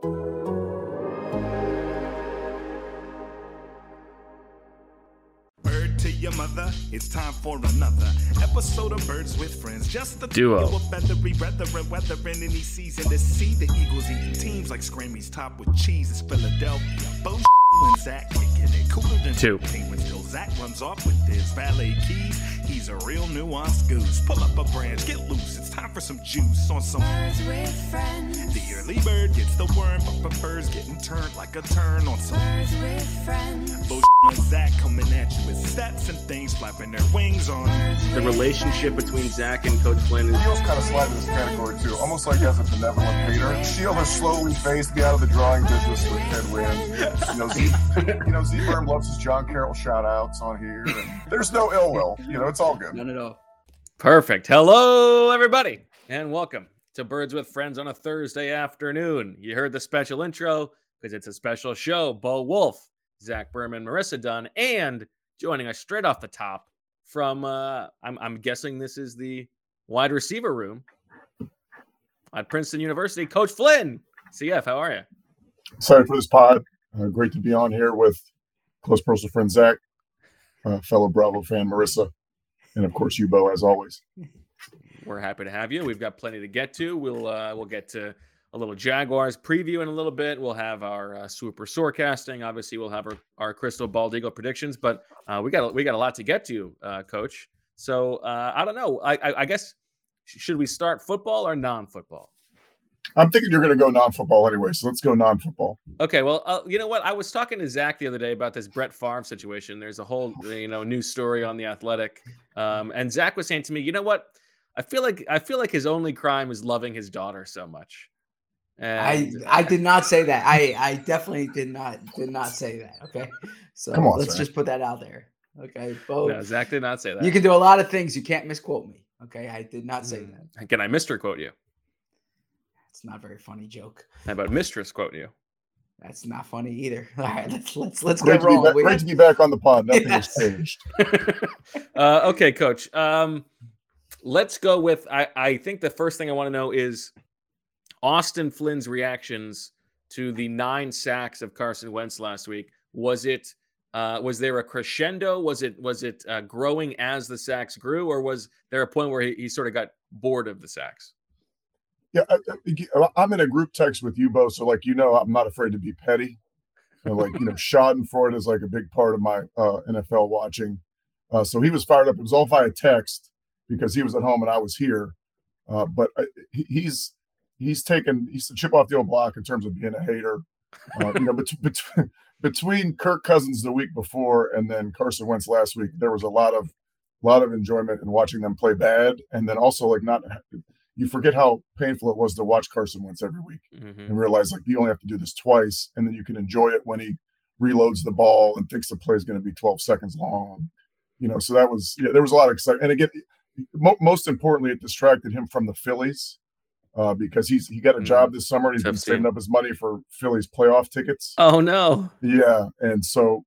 Bird to your mother, it's time for another episode of Birds with Friends. Just the Duo. Of feathery weathering, weathering any season to see the Eagles eating teams like Scrammy's top with cheese. It's Philadelphia. Bo and Zach kicking it cooler than Two. Penguins till Zach runs off with his valet keys. He's a real nuanced goose. Pull up a branch, get loose. It's time for some juice on some. Birds with friends. The early bird gets the worm, but prefers getting turned like a turn on some. Birds with friends. Bo and Zach coming at you with stats and things flapping their wings on. The relationship between Zach and Coach Flynn is Shields kind of slide in this category too, almost like as a benevolent hater. Shield has slowly phased me out of the drawing business with headwind. You know, Z, you know, Z Berm loves his John Carroll shout outs on here. And there's no ill will. You know, it's all good. None at all. perfect. Hello, everybody, and welcome to Birds with Friends on a Thursday afternoon. You heard the special intro because it's a special show. Bo Wulf, Zach Berman, Marissa Dunn, and joining us straight off the top from, uh, I'm, I'm guessing this is the wide receiver room at Princeton University, Coach Flynn. CF, how are you? Sorry for this pod. Uh, great to be on here with close personal friend Zach, uh, fellow Bravo fan Marissa, and of course you, Bo, as always. We're happy to have you. We've got plenty to get to. We'll uh, we'll get to a little Jaguars preview in a little bit. We'll have our uh, super forecasting. Obviously, we'll have our, our crystal bald eagle predictions. But uh, we got we got a lot to get to, uh, Coach. So uh, I don't know. I, I, I guess should we start football or non-football? I'm thinking you're going to go non-football anyway, so let's go non-football. Okay, well, uh, you know what? I was talking to Zach the other day about this Brett Favre situation. There's a whole, you know, news story on the Athletic, um, and Zach was saying to me, you know what? I feel like I feel like his only crime is loving his daughter so much. I And I did not say that. I I definitely did not did not say that. Okay, so Come on, let's Zach. just put that out there. Okay, Bo, no, Zach did not say that. you can do a lot of things. You can't misquote me. Okay, I did not say Mm. that. Can I Mr. quote you? It's not a very funny joke. How about Mistress quote you? That's not funny either. All right, let's let's let's Great get to, be rolling. back, great to be back on the pod. Nothing Yes. has changed. uh, okay, Coach. Um, let's go with. I I think the first thing I want to know is Austin Flynn's reactions to the nine sacks of Carson Wentz last week. Was it? Uh, was there a crescendo? Was it was it uh, growing as the sacks grew, or was there a point where he, he sort of got bored of the sacks? Yeah, I, I'm in a group text with you, both, So, like, you know, I'm not afraid to be petty. And like, you know, Schadenfreude is like a big part of my uh, NFL watching. Uh, so he was fired up. It was all via text because he was at home and I was here. Uh, but I, he's he's taken he's the chip off the old block in terms of being a hater. Uh, you know, bet- bet- between Kirk Cousins the week before and then Carson Wentz last week, there was a lot of lot of enjoyment in watching them play bad, and then also like not you forget how painful it was to watch Carson Wentz every week Mhm. and realize like you only have to do this twice and then you can enjoy it when he reloads the ball and thinks the play is going to be 12 seconds long. You know, so that was yeah, there was a lot of excitement. And again, mo- most importantly, it distracted him from the Phillies uh, because he's he got a job this summer and he's Tough been saving team. up his money for Phillies playoff tickets. Oh no! Yeah, and so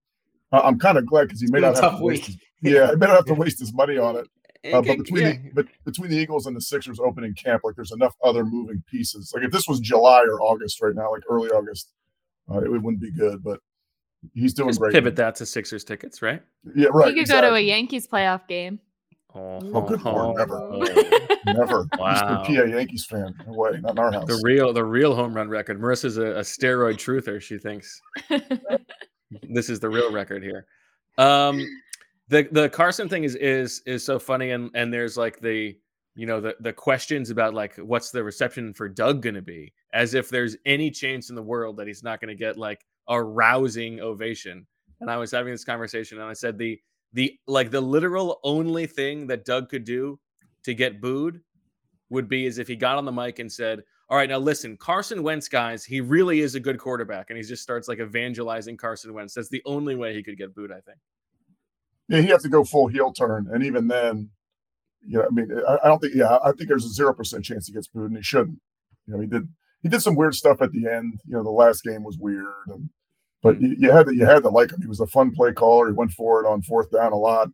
I'm kind of glad because he may not have tough to waste week. his, yeah, he may not have to waste his money on it. Uh, but between yeah. the but between the Eagles and the Sixers opening camp, like there's enough other moving pieces. Like if this was July or August right now, like early August, uh, it wouldn't be good. But he's doing Just great. pivot that to Sixers tickets, right? Yeah, right. you could go to a. Yankees playoff game. Oh, Oh, good lord, never. Never. Wow. He's the PA Yankees fan. No way, not in our house. The real, the real home run record. Marissa's a, a steroid truther. She thinks this is the real record here. Um, the the Carson thing is is is so funny, and and there's like the you know the the questions about like what's the reception for Doug going to be, as if there's any chance in the world that he's not going to get like a rousing ovation. And I was having this conversation, and I said the the like the literal only thing that Doug could do to get booed would be is if he got on the mic and said, all right, now listen, Carson Wentz, guys, he really is a good quarterback, and he just starts like evangelizing Carson Wentz. That's the only way he could get booed, I think. Yeah, he has to go full heel turn, and even then, you know, I mean, I, I don't think. Yeah, I think there's a zero percent chance he gets booed, and he shouldn't. You know, he did he did some weird stuff at the end. You know, the last game was weird, and but you, you had to you had to like him. He was a fun play caller. He went for it on fourth down a lot.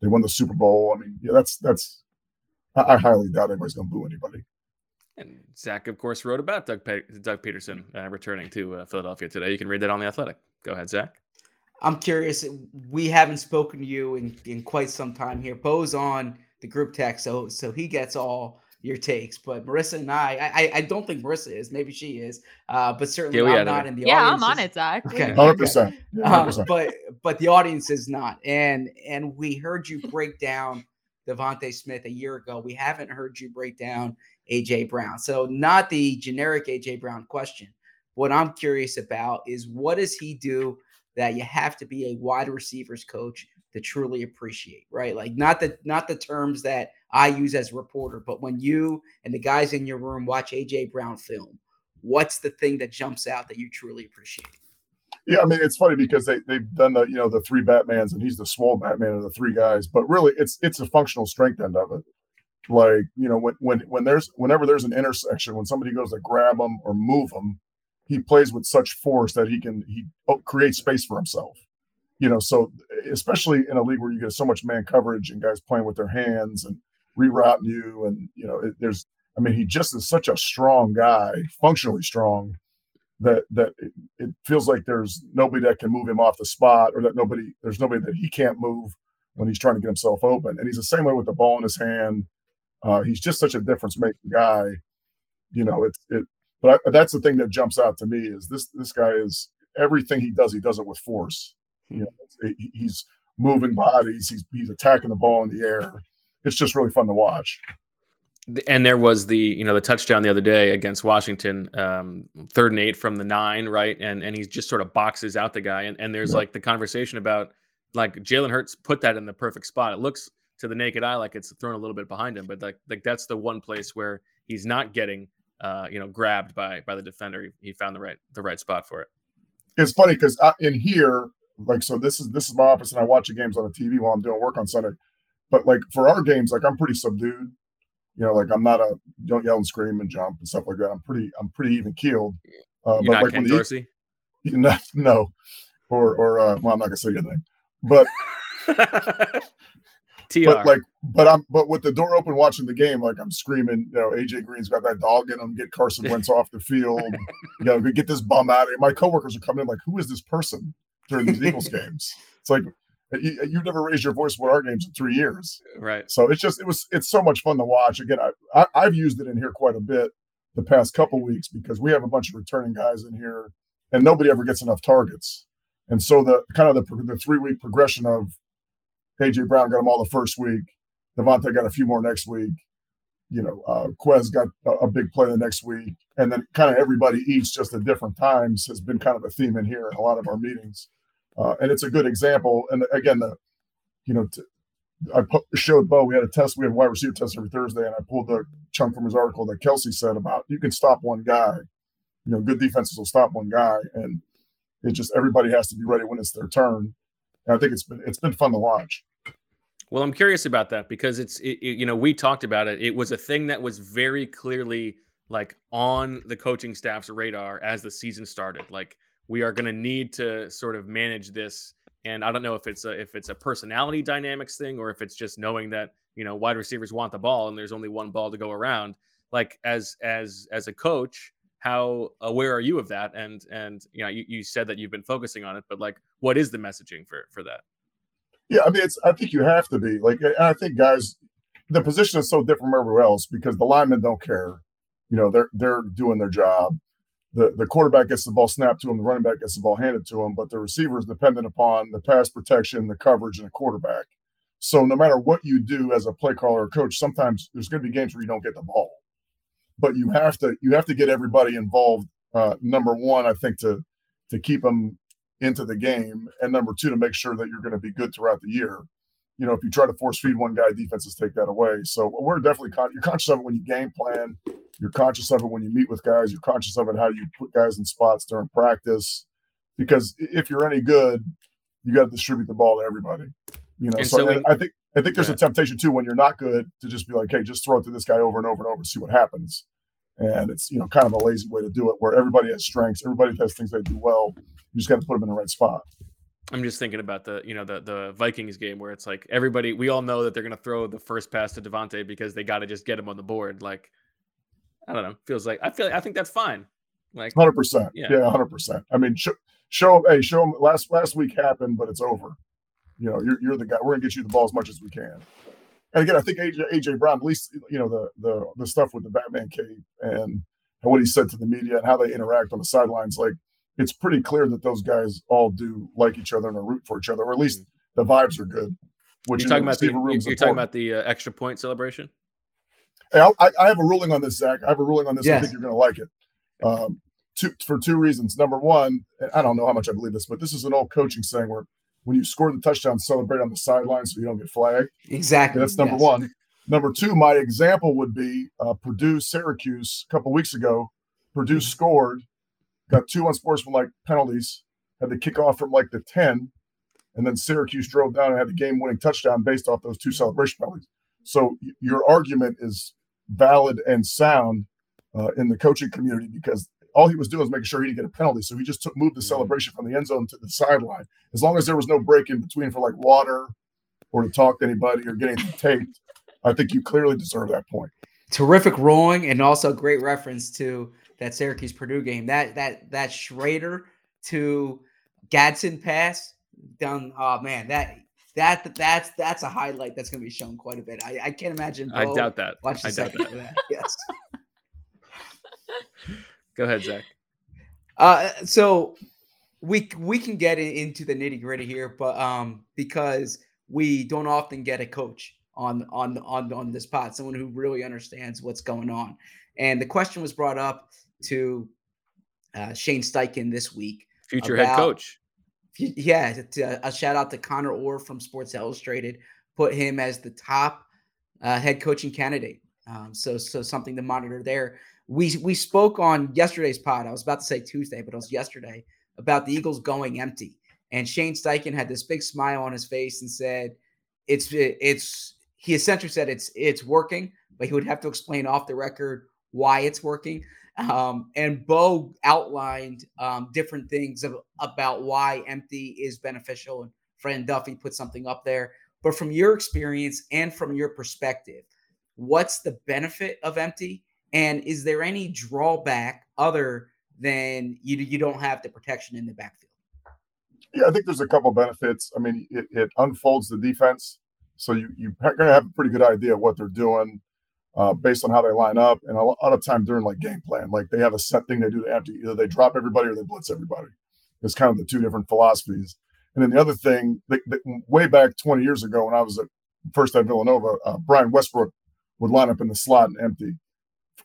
They won the Super Bowl. I mean, yeah, that's that's. I, I highly doubt anybody's going to boo anybody. And Zach, of course, wrote about Doug Pe- Doug Pederson uh, returning to uh, Philadelphia today. You can read that on the Athletic. Go ahead, Zach. I'm curious. We haven't spoken to you in, in quite some time here. Bo's on the group text, so so he gets all your takes. But Marissa and I, I, I don't think Marissa is. Maybe she is, uh, but certainly Yeah, I'm not her. in the Yeah, audience. Yeah, I'm on it, Zach. Okay. Hundred percent. Uh, but but the audience is not. And and we heard you break down DeVonta Smith a year ago. We haven't heard you break down AJ Brown. So not the generic AJ Brown question. What I'm curious about is what does he do that you have to be a wide receivers coach to truly appreciate, right? Like not the not the terms that I use as a reporter, but when you and the guys in your room watch AJ Brown film, what's the thing that jumps out that you truly appreciate? Yeah, I mean it's funny because they they've done the you know the three Batmans and he's the small Batman of the three guys, but really it's it's a functional strength end of it. Like you know when when when there's whenever there's an intersection when somebody goes to grab him or move him, he plays with such force that he can he oh, creates space for himself. You know, so especially in a league where you get so much man coverage and guys playing with their hands and rerouting you, and you know it, there's I mean he just is such a strong guy, functionally strong that that it, it feels like there's nobody that can move him off the spot or that nobody there's nobody that he can't move when he's trying to get himself open. And he's the same way with the ball in his hand. Uh, he's just such a difference making guy. You know it's it but I, that's the thing that jumps out to me is this this guy is everything he does he does it with force you know he's moving bodies he's he's attacking the ball in the air it's just really fun to watch and there was the you know the touchdown the other day against Washington, um, third and eight from the nine, right? And and he just sort of boxes out the guy, and, and there's Yeah. like the conversation about like Jalen Hurts put that in the perfect spot. It looks to the naked eye like it's thrown a little bit behind him, but like like that's the one place where he's not getting uh, you know grabbed by by the defender. He, he found the right the right spot for it. it's funny because in here, like, so this is this is my office, and I watch the games on the TV while I'm doing work on Sunday. But like for our games, like I'm pretty subdued. You know, like I'm not a don't yell and scream and jump and stuff like that. I'm pretty I'm pretty even keeled. Uh, You're not like Ken when Dorsey. no, no, or or uh, well, I'm not gonna say anything. But Tr. but like but I'm but with the door open watching the game, like I'm screaming, you know, AJ Green's got that dog in him, get Carson Wentz off the field, you know, get this bum out of here. My coworkers are coming in like, who is this person during these Eagles games? It's like you, you've never raised your voice for our games in three years. right. So it's just it was it's so much fun to watch. Again, I, I I've used it in here quite a bit the past couple weeks because we have a bunch of returning guys in here, and nobody ever gets enough targets. And so the kind of the the three week progression of AJ Brown got them all the first week, DeVonta got a few more next week. You know, uh, Quez got a, a big play the next week, and then kind of everybody eats just at different times has been kind of a theme in here in a lot of our meetings, uh, and it's a good example. And again, the you know, I showed Bo. We had a test. We have wide receiver test every Thursday, and I pulled the chunk from his article that Kelce said about you can stop one guy. You know, good defenses will stop one guy, and it just everybody has to be ready when it's their turn. And I think it's been it's been fun to watch. Well, I'm curious about that because it's it, it- you know we talked about it. It was a thing that was very clearly like on the coaching staff's radar as the season started. Like we are going to need to sort of manage this, and I don't know if it's a if it's a personality dynamics thing or if it's just knowing that you know wide receivers want the ball and there's only one ball to go around. Like as as as a coach, how aware are you of that? And and you know you, you said that you've been focusing on it, but like what is the messaging for for that? Yeah, I mean, it's. I think you have to be like. I think guys, the position is so different from everywhere else because the linemen don't care. You know, they're they're doing their job. The the quarterback gets the ball snapped to him. The running back gets the ball handed to him. But the receiver is dependent upon the pass protection, the coverage, and the quarterback. So no matter what you do as a play caller or coach, sometimes there's going to be games where you don't get the ball. But you have to you have to get everybody involved. Uh, number one, I think to to keep them into the game, and number two, to make sure that you're going to be good throughout the year. you know, if you try to force feed one guy, defenses take that away. So we're definitely con- you're conscious of it when you game plan. You're conscious of it when you meet with guys. You're conscious of it how you put guys in spots during practice. Because if you're any good, you got to distribute the ball to everybody. You know, And so, so I think I think there's Yeah. a temptation too when you're not good to just be like, hey, just throw it to this guy over and over and over and see what happens. And it's you know kind of a lazy way to do it, where everybody has strengths, everybody has things they do well. You just got to put them in the right spot. I'm just thinking about the you know the the Vikings game where it's like everybody we all know that they're gonna throw the first pass to DeVonta because they got to just get him on the board. Like I don't know, feels like I feel I think that's fine. Like Hundred percent. Yeah. Yeah, hundred percent. I mean, show, show Hey, show them. Last last week happened, but it's over. You know, you're you're the guy. We're gonna get you the ball as much as we can. And again, I think AJ, AJ Brown, at least you know the the the stuff with the Batman cape and what he said to the media and how they interact on the sidelines. Like, it's pretty clear that those guys all do like each other and are root for each other, or at least the vibes are good. Which you're in talking about the, you're is talking about the uh, extra point celebration. Hey, I, I- I have a ruling on this, Zach. I have a ruling on this. I think you're going to like it. Um, two, for two reasons. Number one, and I don't know how much I believe this, but this is an old coaching saying where when you score the touchdown, celebrate on the sideline so you don't get flagged. Exactly. That's number yes. one. Number two, my example would be uh, Purdue Syracuse a couple weeks ago. Purdue scored, got two unsportsmanlike penalties, had to kick off from like the 10, and then Syracuse drove down and had the game winning touchdown based off those two celebration penalties. So your argument is valid and sound uh, in the coaching community because all he was doing was making sure he didn't get a penalty. So he just took moved the celebration from the end zone to the sideline. As long as there was no break in between for like water or to talk to anybody or getting taped, I think you clearly deserve that point. terrific rolling and also great reference to that Syracuse Purdue game. That that that Shrader to Gadsden pass down. Oh man, that that that's that's a highlight that's going to be shown quite a bit. I, I can't imagine. I Bo doubt that. Watch the I doubt that. that. Yes. Go ahead, Zach. Uh, so we we can get into the nitty gritty here, but um, because we don't often get a coach on on on on this pod, someone who really understands what's going on. And the question was brought up to uh, Shane Steichen this week. Future head About- coach. F- Yeah, a shout out to Connor Orr from Sports Illustrated. Put him as the top uh, head coaching candidate. Um, so so something to monitor there. We we spoke on yesterday's pod. I was about to say Tuesday, but it was yesterday about the Eagles going empty. And Shane Steichen had this big smile on his face and said, "It's it's." He essentially said it's it's working, but he would have to explain off the record why it's working. Um, and Bo outlined um, different things of, about why empty is beneficial. And Fran Duffy put something up there. But from your experience and from your perspective, what's the benefit of empty? And is there any drawback other than you, you don't have the protection in the backfield? Yeah, I think there's a couple benefits. I mean, it, it unfolds the defense, so you you're going to have a pretty good idea of what they're doing uh, based on how they line up, and a lot of time during like game plan, like they have a set thing they do to empty. Either they drop everybody or they blitz everybody. It's kind of the two different philosophies. And then the other thing, they, way back 20 years ago when I was at first at Villanova, uh, Brian Westbrook would line up in the slot and empty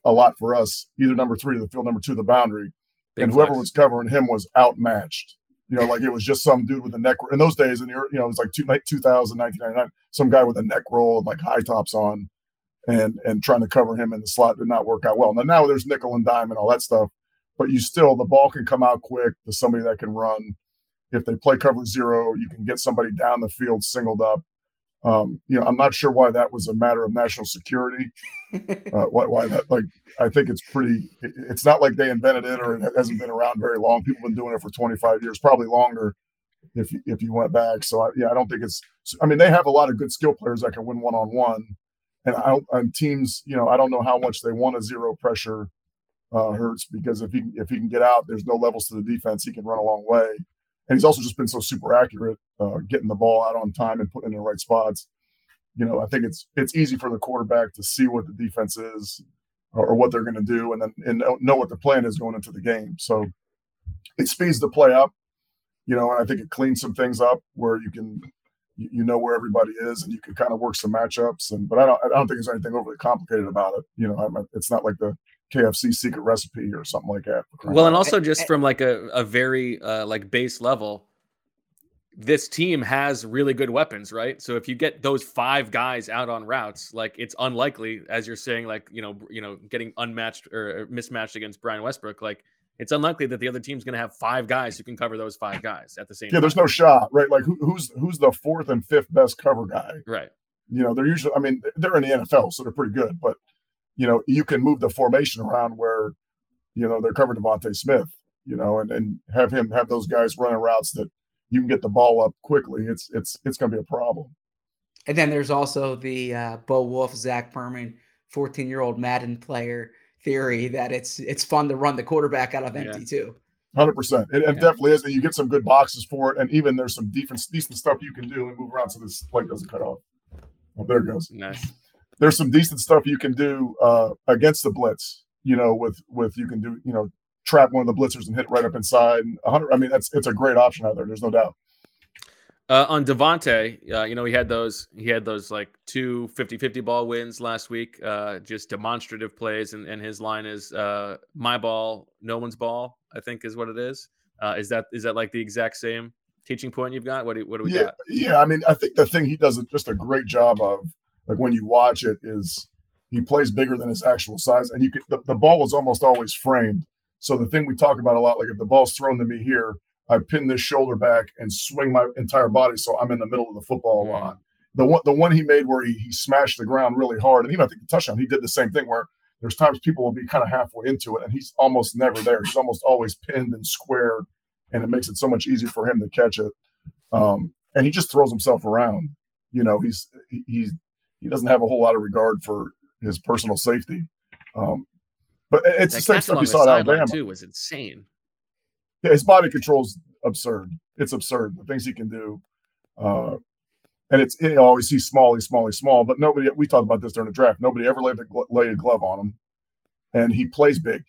a lot for us, either number three to the field, number two to the boundary, Big and whoever flex. was covering him was outmatched. You know, like it was just some dude with a neck. In those days, in the you know, it was like two, like 2000, 1999, some guy with a neck roll and like high tops on, and and trying to cover him in the slot did not work out well. Now now there's nickel and dime and all that stuff, but you still the ball can come out quick to somebody that can run. If they play cover zero, you can get somebody down the field singled up. Um, you know, I'm not sure why that was a matter of national security. Uh, why, why that? Like, I think it's pretty. it- It's not like they invented it or it hasn't been around very long. People have been doing it for 25 years, probably longer, if you, if you went back. So I, yeah, I don't think it's. I mean, they have a lot of good skill players that can win one on one, and I. And teams, you know, I don't know how much they want a zero pressure uh, Hurts because if he if he can get out, there's no levels to the defense. He can run a long way, and he's also just been so super accurate, uh, getting the ball out on time and putting in the right spots. You know, I think it's it's easy for the quarterback to see what the defense is or, or what they're going to do, and then and know what the plan is going into the game. So it speeds the play up, you know, and I think it cleans some things up where you can you, you know where everybody is and you can kind of work some matchups. And but I don't I don't think there's anything overly complicated about it. You know, I'm, it's not like the KFC secret recipe or something like that. Well, and also just from like a, a very uh, like base level, this team has really good weapons, right? So if you get those five guys out on routes, like it's unlikely, as you're saying, like you know, you know, getting unmatched or mismatched against Brian Westbrook, like it's unlikely that the other team's going to have five guys who can cover those five guys at the same. Time. Yeah, time. there's no shot, right? Like who, who's who's the fourth and fifth best cover guy? right. You know, they're usually. I mean, they're in the NFL, so they're pretty good. But you know, you can move the formation around where, you know, they're covering DeVonta Smith. You know, and and have him have those guys running routes that you can get the ball up quickly. It's it's it's going to be a problem. And then there's also the uh, Bo Wulf, Zach Berman, 14 year old Madden player theory that it's it's fun to run the quarterback out of empty Yeah. too. Hundred percent. It, it Yeah. definitely is, and you get some good boxes for it, and even there's some defense, decent stuff you can do and move around so this plate doesn't cut off. Oh, there it goes. Nice. There's some decent stuff you can do uh, against the blitz. You know, with with you can do you know trap one of the blitzers and hit right up inside. And 100. I mean, that's it's a great option out there. There's no doubt. Uh, on DeVonta, uh, you know, he had those he had those like two 50-50 ball wins last week, uh, just demonstrative plays, and, and his line is uh, my ball, no one's ball, I think is what it is. Uh, is that is that like the exact same teaching point you've got? What do what do we yeah, got? yeah. I mean, I think the thing he does just a great job of, like when you watch it, is he plays bigger than his actual size, and you can the, the ball was almost always framed. So the thing we talk about a lot, like if the ball's thrown to me here, I pin this shoulder back and swing my entire body, so I'm in the middle of the football a Mm. lot. The one, the one he made where he, he smashed the ground really hard, and even I think the touchdown, he did the same thing where there's times people will be kind of halfway into it, and he's almost never there. He's almost always pinned and squared, and it makes it so much easier for him to catch it. Um, and he just throws himself around. You know, he's he- he's he doesn't have a whole lot of regard for his personal safety. Um, but it's That the same stuff you saw at Alabama. too was insane. His body control's absurd. It's absurd the things he can do. Uh, and it's always he's small, he's small, he's small. But nobody we talked about this during the draft. Nobody ever laid a, a glove on him, and he plays big.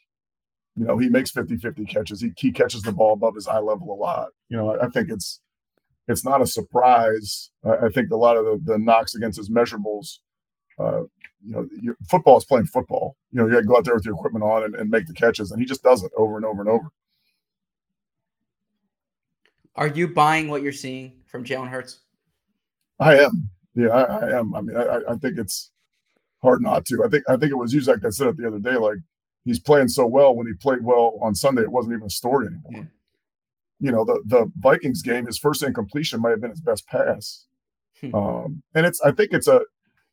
You know, he makes 50-50 catches. He he catches the ball above his eye level a lot. You know, I, I think it's it's not a surprise. I, I think a lot of the, the knocks against his measurables. Uh, you know, your, football is playing football. You know, you got to go out there with your equipment on and, and make the catches, and he just does it over and over and over. Are you buying what you're seeing from Jalen Hurts? I am. Yeah, I, I am. I mean, I, I- think it's hard not to. I think I think it was Uzak that said it the other day. Like he's playing so well when he played well on Sunday, it wasn't even a story anymore. Yeah. You know, the the Vikings game, his first incompletion might have been his best pass. Hmm. Um, and it's I think it's a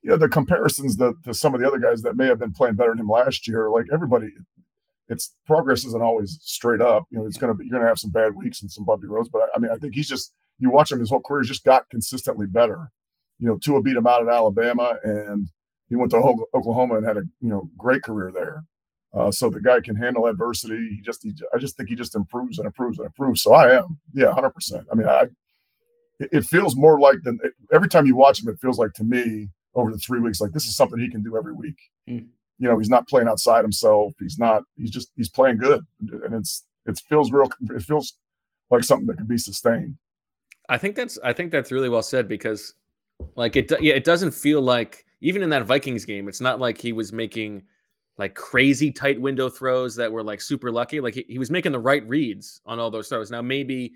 you know the comparisons that to some of the other guys that may have been playing better than him last year. Like everybody, it's progress isn't always straight up. You know, it's gonna be you're gonna have some bad weeks and some bumpy roads. But I, I mean, I think he's just you watch him his whole career, just got consistently better. You know, Tua beat him out at Alabama, and he went to Oklahoma- and had a you know great career there. Uh, so the guy can handle adversity. He just, he, I just think he just improves and improves and improves. So I am, yeah, hundred percent. I mean, I, it, it feels more like than every time you watch him, it feels like to me over the three weeks, like this is something he can do every week. Mm. You know, he's not playing outside himself. He's not. He's just he's playing good, and it's it feels real. It feels like something that can be sustained. I think that's I think that's really well said because like it yeah it doesn't feel like even in that Vikings game it's not like he was making like crazy tight window throws that were like super lucky like he, he was making the right reads on all those throws now maybe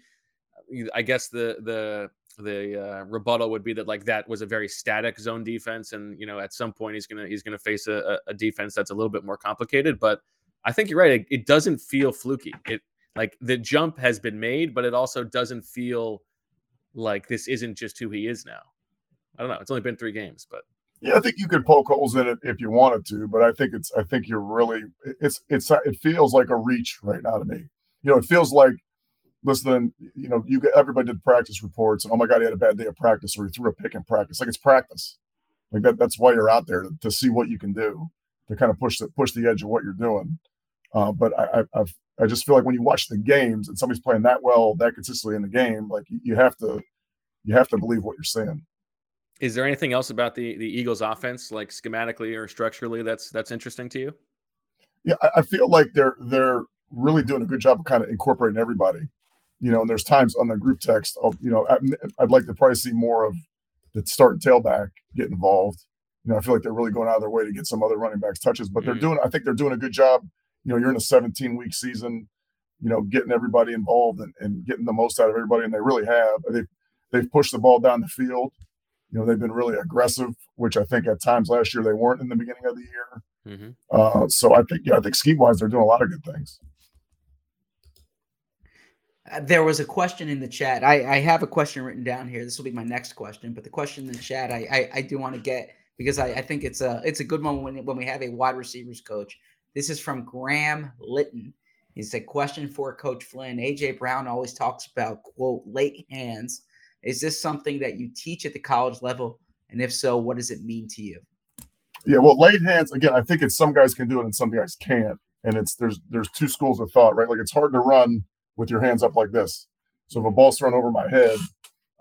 I guess the the the uh, rebuttal would be that like that was a very static zone defense and you know at some point he's gonna he's gonna face a, a defense that's a little bit more complicated but I think you're right it, it doesn't feel fluky it like the jump has been made but it also doesn't feel like this isn't just who he is now. I don't know. It's only been three games, but Yeah, I think you could poke holes in it if you wanted to, but I think it's I think you're really it's it's it feels like a reach right now to me. You know, it feels like listen, you know, you get everybody did practice reports and oh my god, he had a bad day of practice or he threw a pick in practice. Like it's practice. Like that that's why you're out there to, to see what you can do to kind of push the push the edge of what you're doing. Uh, but I, I I've I just feel like when you watch the games and somebody's playing that well, that consistently in the game, like you, you have to you have to believe what you're saying. is there anything else about the the Eagles offense, like schematically or structurally, that's that's interesting to you? Yeah, I, I feel like they're they're really doing a good job of kind of incorporating everybody. You know, and there's times on the group text, of, you know, I, I'd like to probably see more of the start and tailback get involved. You know, I feel like they're really going out of their way to get some other running backs touches, but they're Mhm. doing. I think they're doing a good job. You know, you're in a 17 week season. You know, getting everybody involved and, and getting the most out of everybody, and they really have. They they've pushed the ball down the field. You know, they've been really aggressive, which I think at times last year they weren't in the beginning of the year. Mhm. Uh, so I think, yeah, I think scheme wise, they're doing a lot of good things. There was a question in the chat. I, I have a question written down here. This will be my next question, but the question in the chat I I, I do want to get because I, I think it's a it's a good one when when we have a wide receivers coach. This is from Graham Litton. It's a question for Coach Flynn. AJ Brown always talks about quote late hands. Is this something that you teach at the college level? And if so, what does it mean to you? Yeah, well, late hands again. I think it's some guys can do it and some guys can't, and it's there's there's two schools of thought, right? Like it's hard to run with your hands up like this. So if a ball's thrown over my head,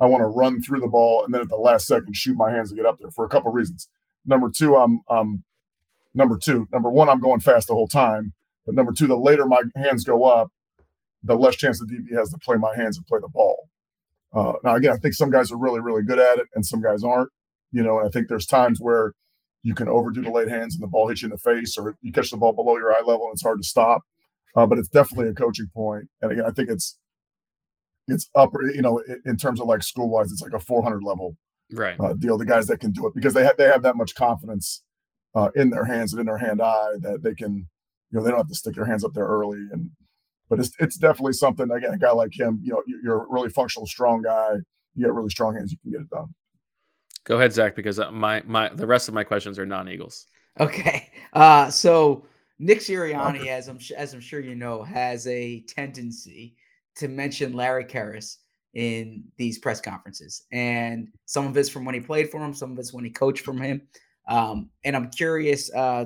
I want to run through the ball and then at the last second shoot my hands to get up there for a couple reasons. Number two, I'm um number two. Number one, I'm going fast the whole time. But number two, the later my hands go up, the less chance the DB has to play my hands and play the ball. Uh, now, again, I think some guys are really, really good at it, and some guys aren't. You know, and I think there's times where you can overdo the late hands and the ball hits you in the face, or you catch the ball below your eye level and it's hard to stop. Uh, but it's definitely a coaching point. And again, I think it's it's upper. You know, in, in terms of like school wise, it's like a 400 level Right. uh, deal. The guys that can do it because they have they have that much confidence uh, in their hands and in their hand eye that they can, you know, they don't have to stick their hands up there early. And but it's it's definitely something. Again, a guy like him, you know, you- you're a really functional, strong guy. You get really strong hands, you can get it done. Go ahead, Zach, because uh, my my the rest of my questions are non-Eagles. Okay. Uh, so Nick Sirianni, as I'm as I'm sure you know, has a tendency to mention Larry Kehres in these press conferences, and some of it's from when he played for him, some of it's when he coached from him. Um, and I'm curious. Uh,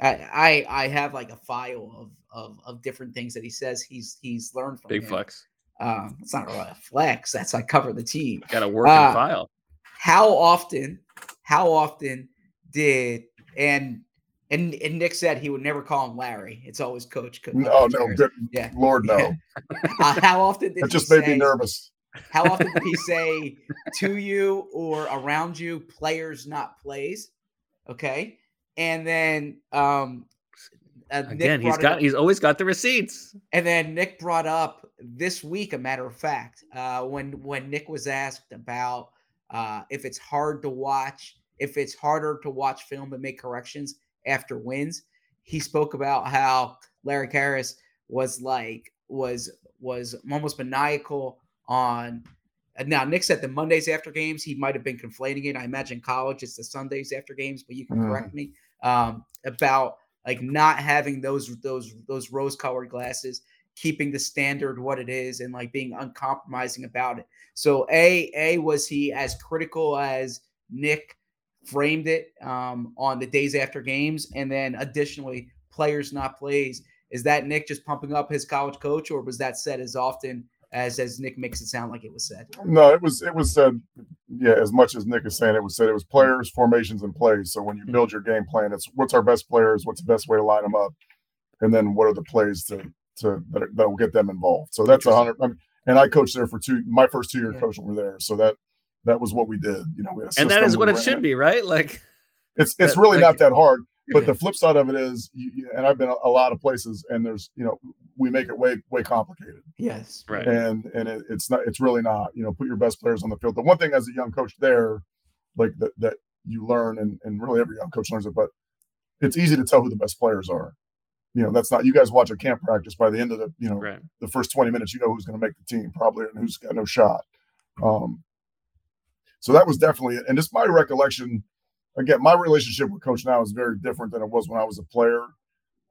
I, I I have like a file of, of of different things that he says he's he's learned from Big him. flex. Um, it's not really a flex. That's I cover the team Got a working Uh, file. how often how often did and and and Nick said he would never call him Larry. It's always Coach. Co- No, Coach no, good Yeah. Lord, no. Uh, how often did That he just made say, me nervous. How often did he say to you or around you, players not plays? Okay, and then um, uh, Nick Again, he's brought it got up- he's always got the receipts. and then Nick brought up this week, a matter of fact, uh, when when Nick was asked about uh, if it's hard to watch, if it's harder to watch film and make corrections after wins, he spoke about how Larry Kehres was like was was almost maniacal on. Now Nick said the Mondays after games he might have been conflating it. I imagine college it's the Sundays after games, but you can Mhm. correct me um, about like not having those those those rose colored glasses keeping the standard what it is and like being uncompromising about it so a a was he as critical as nick framed it um, on the days after games and then additionally players not plays is that nick just pumping up his college coach or was that said as often as as nick makes it sound like it was said No, it was it was said, yeah, as much as Nick is saying, it was said it was players, formations, and plays. So when you build your game plan, it's what's our best players, what's the best way to line them up, and then what are the plays to to that that will get them involved. So that's a hundred. I mean, and I coached there for two. My first two year Yeah. coaching were there, so that that was what we did. You know, we had a And that system, is we what it ran should be, right? Like It's it's that- really like- not that hard. But the flip side of it is, you, you- and I've been a, a lot of places, and there's you know we make it way way complicated yes right. and and it, it's not it's really not you know put your best players on the field the one thing as a young coach there like that that you learn and, and really every young coach learns it but it's easy to tell who the best players are you know that's not you guys watch a camp practice by the end of the you know Right. the first 20 minutes you know who's going to make the team probably and who's got no shot um so that was definitely it and just my recollection again my relationship with coach now is very different than it was when i was a player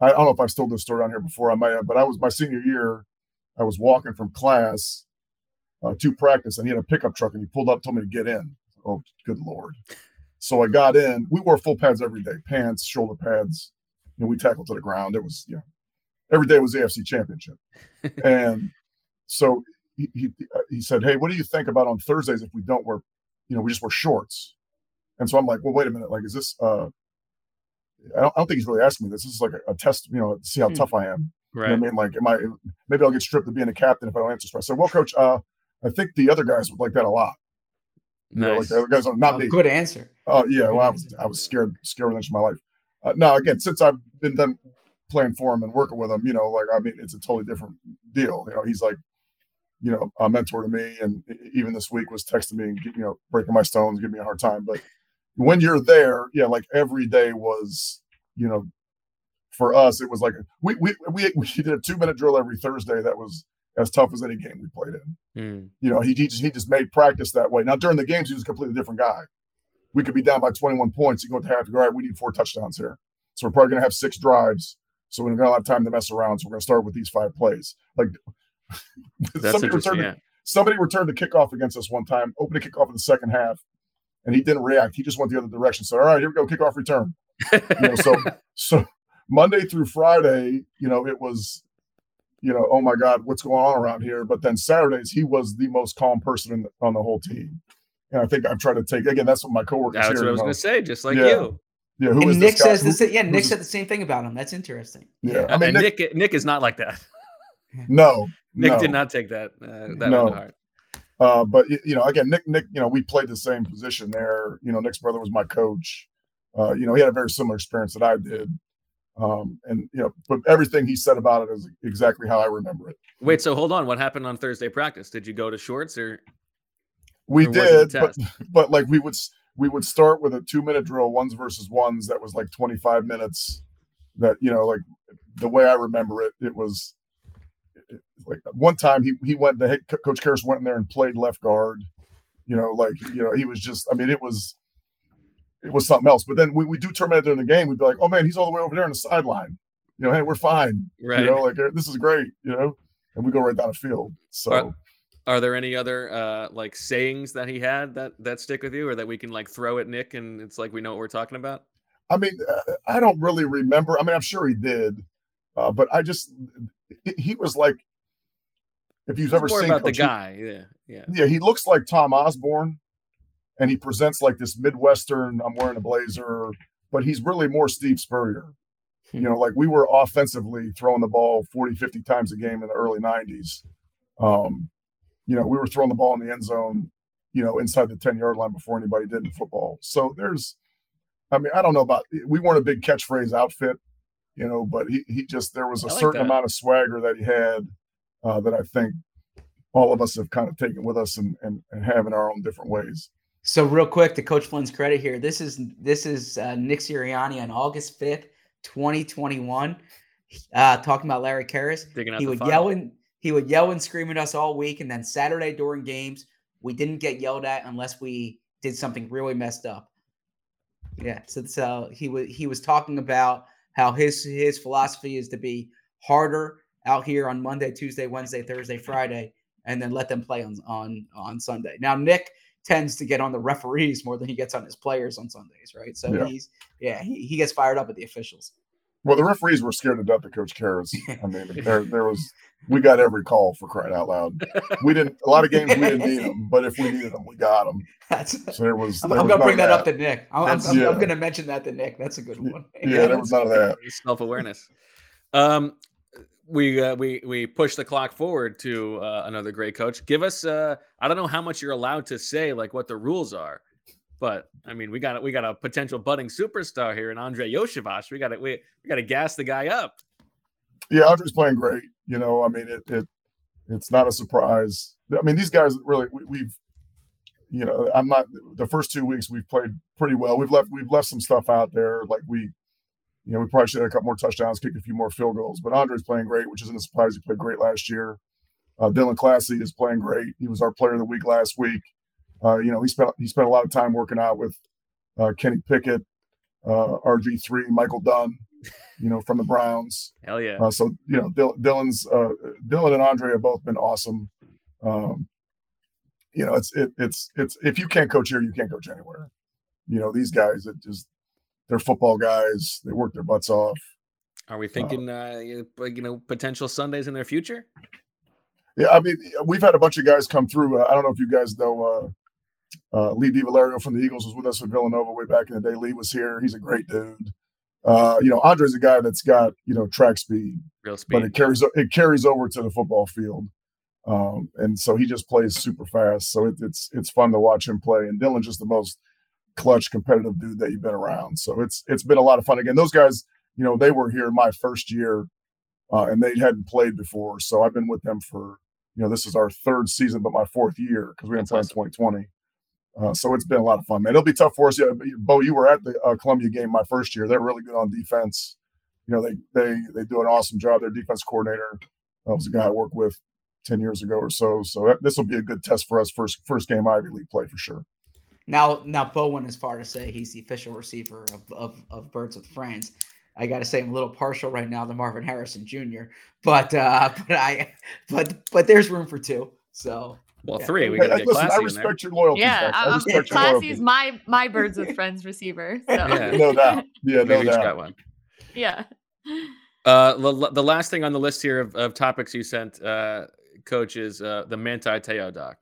i, I don't know if i've told this story on here before i might have but i was my senior year I was walking from class uh, to practice, and he had a pickup truck, and he pulled up, told me to get in. Oh, good lord! So I got in. We wore full pads every day, pants, shoulder pads, and we tackled to the ground. It was, you know, every day was the AFC Championship, and so he, he he said, "Hey, what do you think about on Thursdays if we don't wear, you know, we just wear shorts?" And so I'm like, "Well, wait a minute. Like, is this? uh I don't, I don't think he's really asking me this. This is like a, a test, you know, to see how Hmm. tough I am." You know what I mean? Like, am I maybe I'll get stripped of being a captain if I don't answer. So I said, Well, coach, uh, I think the other guys would like that a lot. You know, like the other guys are not Oh, me. good answer Oh yeah, Good well, I was answer. I was scared, scared of my life. Uh, now again, since I've been done playing for him and working with him, you know, like I mean, it's a totally different deal. You know, he's like, you know, a mentor to me, and even this week was texting me and you know breaking my stones, giving me a hard time. But when you're there, yeah, like every day was, you know, for us it was like we we we, we did a two minute drill every Thursday that was as tough as any game we played in. Mm. You know, he, he just he just made practice that way. Now during the games, he was a completely different guy. We could be down by 21 points. You go to half, all right, we need four touchdowns here. So we're probably gonna have six drives. So we don't got a lot of time to mess around. So we're gonna start with these five plays. Like somebody interesting. returned Yeah. somebody returned the kickoff against us one time, opened a kickoff in the second half, and he didn't react. He just went the other direction. So all right, here we go, kickoff return. You know, so so Monday through Friday, you know, it was, you know, oh my God, what's going on around here? But then Saturdays, he was the most calm person in the, on the whole team. And I think I've tried to take again. That's what my coworkers That's here. what I was going to say. Just like Yeah. you. Yeah, who is and this Nick guy? says Who- the same. Yeah, Nick said the same thing about him. That's interesting. Yeah, I mean, and Nick, Nick, Nick is not like that. no, Nick no. did not take that uh, that No. Uh, but you know, again, Nick, Nick, you know, we played the same position there. You know, Nick's brother was my coach. Uh, you know, he had a very similar experience that I did. Um, and you know, but everything he said about it is exactly how I remember it. Wait, so hold on. What happened on Thursday practice? Did you go to shorts or We Or was it a did, but but like we would we would start with a two minute drill, ones versus ones. That was like twenty five minutes. That you know, like the way I remember it, it was like one time he he went. The head coach Kehres went in there and played left guard. You know, like you know, he was just. I mean, it was it was something else. But then we we do terminate during the game. We'd be like, oh man, he's all the way over there on the sideline. You know, hey, we're fine. right? You know, like this is great. You know, and we go right down the field. So. Are- Are there any other uh like sayings that he had that that stick with you or that we can like throw at Nick and it's like we know what we're talking about? I mean, uh, I don't really remember. I mean, I'm sure he did, uh, but I just he was like, if you've It's ever seen about the Coach, guy. Yeah, yeah. yeah, he looks like Tom Osborne, and he presents like this Midwestern. I'm wearing a blazer, but he's really more Steve Spurrier. You know, like we were offensively throwing the ball 40, 50 times a game in the early 90s. Um, you know, we were throwing the ball in the end zone, you know, inside the 10 yard line before anybody did in football. So there's, I mean, I don't know about, we weren't a big catchphrase outfit, you know, but he, he just, there was a like certain that. amount of swagger that he had uh, that I think all of us have kind of taken with us and, and, and have in our own different ways. So real quick, to Coach Flynn's credit here, this is this is uh, Nick Sirianni on August fifth, twenty twenty one, uh, talking about Larry Kehres. He would file. yell and he would yell and scream at us all week, and then Saturday during games, we didn't get yelled at unless we did something really messed up. Yeah, so so he was he was talking about how his his philosophy is to be harder out here on Monday, Tuesday, Wednesday, Thursday, Friday, and then let them play on on on Sunday. Now Nick tends to get on the referees more than he gets on his players on Sundays, right? So Yeah. he's yeah he, he gets fired up at the officials. Well, the referees were scared to death of Coach Kehres. I mean, there there was we got every call for crying out loud. We didn't a lot of games we didn't need them, but if we needed them, we got them. That's So there was. I'm, there I'm was gonna bring of that up to Nick. I'm, I'm, That's- I'm- I'm gonna mention that to Nick. That's a good one. Yeah, there was none of that. Self awareness. Um, we uh, we we push the clock forward to uh, another great coach. Give us uh, I don't know how much you're allowed to say, like what the rules are, but I mean we got we got a potential budding superstar here in Andrei Iosivas. We got to we, we got to gas the guy up. Yeah, Andre's playing great. You know, I mean, it, it it's not a surprise. I mean, these guys really we, we've, you know, I'm not the first two weeks we've played pretty well. We've left we've left some stuff out there, like we, you know, we probably should have a couple more touchdowns, kick a few more field goals. But Andre's playing great, which isn't a surprise. He played great last year. Uh, Dylan Classi is playing great. He was our player of the week last week. Uh, you know, he spent he spent a lot of time working out with uh, Kenny Pickett, uh, RG three, Michael Dunn, you know, from the Browns. Hell yeah. Uh, so you know, Dylan, Dylan's uh, Dylan and Andre have both been awesome. Um, you know, it's it, it's it's if you can't coach here, you can't coach anywhere. You know, these guys that just they're football guys. They work their butts off. Are we thinking uh, you you know potential Sundays in their future? Yeah, I mean, we've had a bunch of guys come through. Uh, I don't know if you guys know. Uh, uh, Lee DiValerio from the Eagles was with us with Villanova way back in the day. Lee was here. He's a great dude. Uh, you know, Andre's a guy that's got you know track speed. Real speed, but it carries it carries over to the football field, um, and so he just plays super fast. So it, it's it's fun to watch him play. And Dylan's just the most clutch, competitive dude that you've been around. So it's it's been a lot of fun. Again, those guys, you know, they were here my first year, uh, and they hadn't played before. So I've been with them for you know, this is our third season, but my fourth year because we That's played in 2020. Uh, so it's been a lot of fun, man. It'll be tough for us. Yeah, Bo, you were at the uh, Columbia game my first year. They're really good on defense. You know, they they they do an awesome job. Their defense coordinator that was a guy I worked with ten years ago or so. So that, this will be a good test for us. First first game Ivy League play for sure. Now, now Bo went as far to say he's the official receiver of, of, of Birds with Friends. I got to say I'm a little partial right now to Marvin Harrison Jr. But uh, but I but but there's room for two. So Well, Yeah. three. We got to get listen, I classy in respect your loyalty. Yeah, Zach. I um, respect your Classy loyalty. is my my birds with friends receiver. So Yeah. No doubt. Yeah, no We've doubt. got one. yeah. Uh, the, the last thing on the list here of, of topics you sent, uh, coach, is uh, the Manti Te'o doc.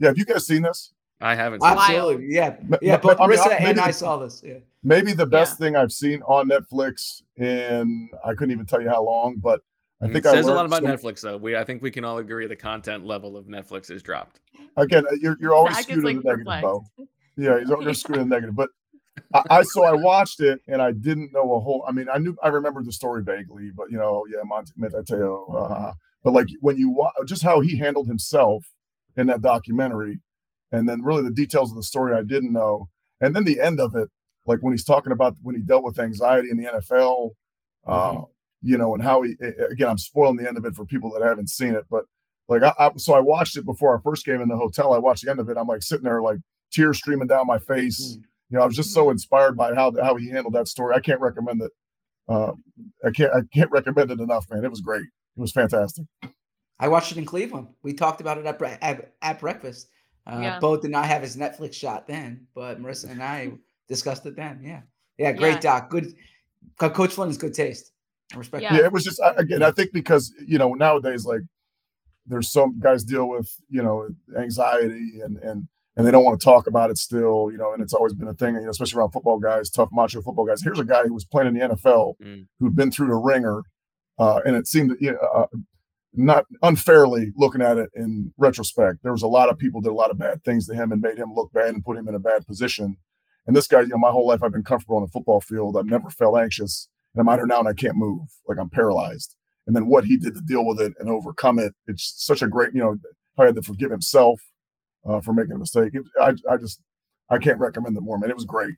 Yeah, have you guys seen this? I haven't seen it. absolutely, yeah, yeah. ma- But I mean, Marissa I- and maybe I saw this. Yeah. Maybe the best thing I've seen on Netflix in I couldn't even tell you how long, but I think I says a lot about some- Netflix, though. We I think we can all agree the content level of Netflix is dropped. Again, uh, you're you're always Zach is, skewed like, in the negative, Bo. perplexed. Yeah, he's always skewed in the negative. But I, I so I watched it and I didn't know a whole. I mean, I knew I remembered the story vaguely, but you know, yeah, Monte Mateo. Uh, but like when you watch just how he handled himself in that documentary, and then really the details of the story I didn't know, and then the end of it, like when he's talking about when he dealt with anxiety in the NFL, uh, you know, and how he again, I'm spoiling the end of it for people that haven't seen it, but like I, I so I watched it before our first game in the hotel. I watched the end of it. I'm like sitting there like tears streaming down my face. You know, I was just so inspired by how how he handled that story. I can't recommend it. Uh, I can't I can't recommend it enough, man. It was great. It was fantastic. I watched it in Cleveland. We talked about it at at, at breakfast. Uh, Yeah. Bo did not have his Netflix shot then, but Marissa and I discussed it then. Yeah, yeah, great Yeah. doc. Good, Coach Flynn is good taste. I respect. Yeah. Yeah, it was just again. I think because you know nowadays like there's some guys deal with you know anxiety and and and they don't want to talk about it still. You know, and it's always been a thing. You know, especially around football guys, tough macho football guys. Here's a guy who was playing in the NFL Mm. who'd been through the wringer, uh, and it seemed you know, uh, not unfairly looking at it in retrospect. There was a lot of people did a lot of bad things to him and made him look bad and put him in a bad position. And this guy, you know, my whole life I've been comfortable on the football field. I've never felt anxious. And I'm out here now and I can't move. Like I'm paralyzed. And then what he did to deal with it and overcome it, it's such a great, you know, I had to forgive himself uh, for making a mistake. It, I, I just, I can't recommend it more, man. It was great.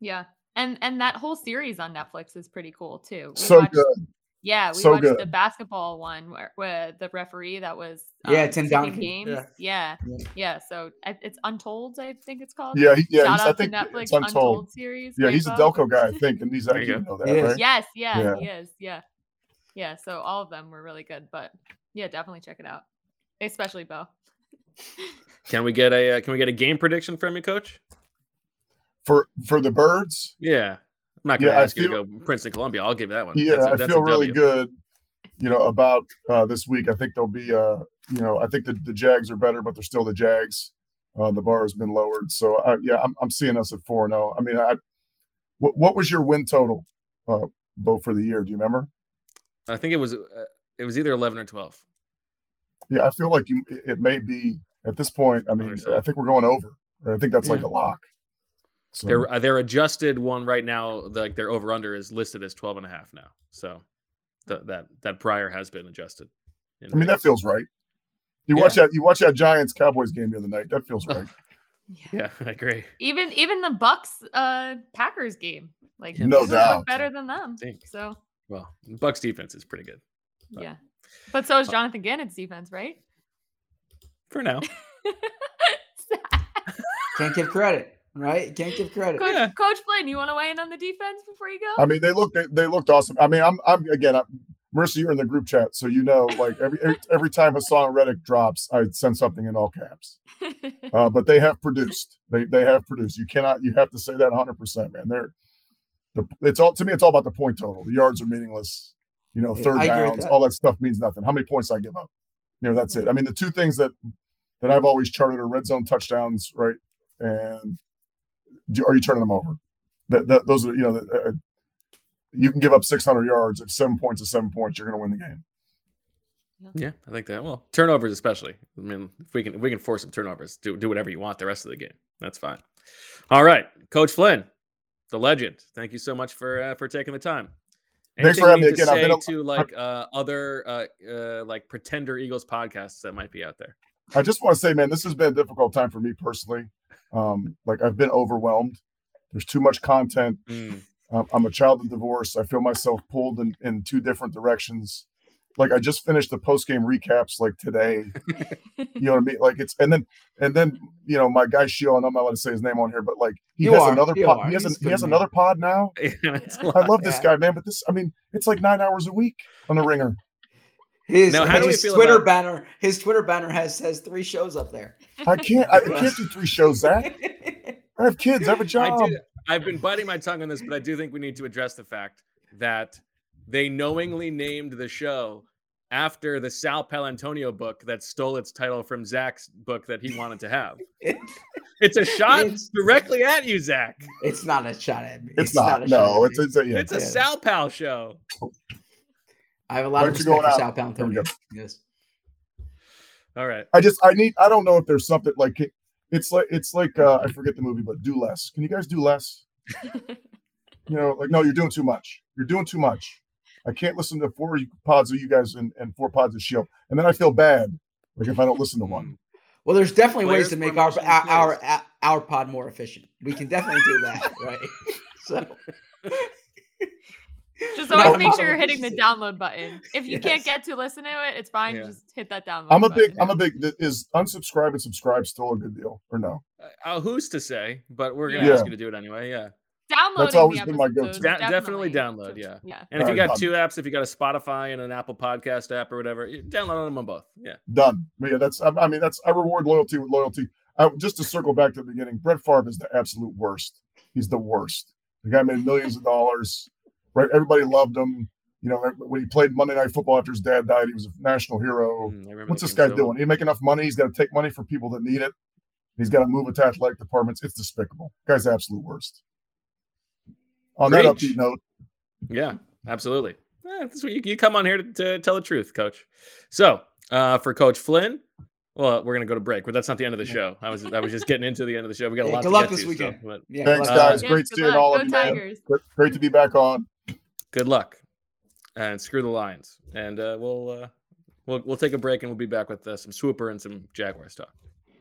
Yeah. And and that whole series on Netflix is pretty cool too. We So watched- good. Yeah, we So watched the basketball one where, where the referee that was Yeah, um, Tim skipping Duncan. games. Yeah. Yeah. Yeah. yeah, So it's Untold, I think it's called. Yeah, he, yeah. Shout he's, I out think Netflix it's untold. series. Yeah, Great he's a Delco guy, I think, and he's There actually you you know that, right? Yes, yeah, Yeah. he is. Yeah. Yeah. So all of them were really good, but yeah, definitely check it out. Especially Bo. Can we get a uh, Can we get a game prediction from you, Coach? For for the birds, Yeah, I'm not going to Yeah, I ask you to feel- go Princeton, Columbia. I'll give that one. Yeah, That's a- I that's a feel really good. You know about uh, this week. I think there'll be. Uh, you know, I think the, the Jags are better, but they're still the Jags. Uh, the bar has been lowered, so I, yeah, I'm, I'm seeing us at four. No, I mean, I. What, what was your win total, uh, Bo, for the year? Do you remember? I think it was uh, it was either 11 or 12. Yeah, I feel like you. it- may be at this point. I mean, so. I think we're going over. I think that's like a lock. So Their uh, their adjusted one right now, like their over under is listed as 12 and a half now. So th- that that prior has been adjusted. I mean, that feels right. You watch that. You watch that Giants Cowboys game the other night. That feels right. Yeah, I agree. Even even the Bucs uh Packers game. Like No doubt. better than them. Think. So Well, Bucs defense is pretty good But- yeah. But so is Jonathan Gannon's defense, right? for now. Can't give credit, right? Can't give credit. Coach, Coach Flynn, you want to weigh in on the defense before you go? I mean, they looked they, they looked awesome. I mean, I'm I'm again, I, Marissa, you're in the group chat, so you know, like every every, every time Haason Reddick drops, I send something in all caps. Uh, but they have produced. They they have produced. You cannot. You have to say that 100, percent man. They're the, it's all to me. It's all about the point total. The yards are meaningless. You know, third I agree with downs, that. all that stuff means nothing. How many points I give up? You know, that's it. I mean, the two things that that I've always charted are red zone touchdowns, right? And do, are you turning them over? That, that those are you know, the, uh, you can give up 600 yards at seven points to seven points, you're going to win the game. Yeah, I think that. Well, turnovers especially. I mean, if we can if we can force some turnovers, do do whatever you want the rest of the game. That's fine. All right, Coach Flynn, the legend. Thank you so much for uh, for taking the time. Thanks for having me need to. I've say been a- to like uh, other uh, uh, like pretender Eagles podcasts that might be out there. I just want to say, man, this has been a difficult time for me personally. Um, like I've been overwhelmed. There's too much content. Mm. Um, I'm a child of divorce. I feel myself pulled in, in two different directions. Like I just finished the post game recaps like today. you know what I mean? Like it's and then and then you know my guy Sheil. I'm not allowed to say his name on here, but like he You has are. another pod. are. He has an, he has another pod now. A I love this guy, man. But this, I mean, it's like nine hours a week on the Ringer. His, Now, how do we his feel Twitter about- banner, his Twitter banner has has three shows up there. I can't. I, I can't do three shows, Zach. I have kids. I have a job. do, I've been biting my tongue on this, but I do think we need to address the fact that they knowingly named the show after the Sal Paolantonio book that stole its title from Zach's book that he wanted to have. It's a shot It's- directly at you, Zach. It's not a shot at me. It's, not. a shot no, at it's it's a, yeah. It's a Yeah. Sal Pal show. I have a lot Why of don't you respect for out? Sal There we go. Paolantonio. Yes. All right. I just I need I don't know if there's something like it's like it's like uh, I forget the movie, but do less. Can you guys do less? You know, like no, you're doing too much. You're doing too much. I can't listen to four pods of you guys and, and four pods of Sheil, and then I feel bad, like if I don't listen to one. Well, there's definitely ways to make our our, our our pod more efficient. We can definitely do that, right? So Just No, always I'm make sure you're hitting the download button. If you can't get to listen to it, it's fine. Yeah. Just hit that download. I'm a button. big I'm a big is unsubscribe and subscribe still a good deal or no? Uh, who's to say? But we're gonna Yeah. ask you to do it anyway. Yeah. Downloading always been my go-to. Da- definitely download, yeah. Yeah. And if you Alright, got done. two apps, if you got a Spotify and an Apple Podcast app or whatever, download them on both. Yeah. Done. But yeah, that's I, I mean that's I reward loyalty with loyalty. I, just to circle back to the beginning, Brett Favre is the absolute worst. He's the worst. The guy made millions of dollars. Right, everybody loved him. You know, when he played Monday Night Football after his dad died, he was a national hero. Mm, What's this guy so doing? He make enough money. He's got to take money from people that need it. He's got to move it to athletic departments. It's despicable. Guy's the absolute worst. On that upbeat note, Yeah, absolutely. Eh, that's what you, you come on here to, to tell the truth, Coach. So uh, for Coach Flynn, well, we're gonna go to break, but that's not the end of the show. I was I was just getting into the end of the show. We got a Yeah, lot good to luck get this to, weekend. So, but Yeah, thanks guys. Uh, Great Yes, good seeing luck. all Go of you, man. Great, great to be back on. Good luck, and screw the Lions. And uh, we'll uh, we'll we'll take a break, and we'll be back with uh, some Swooper and some Jaguars talk.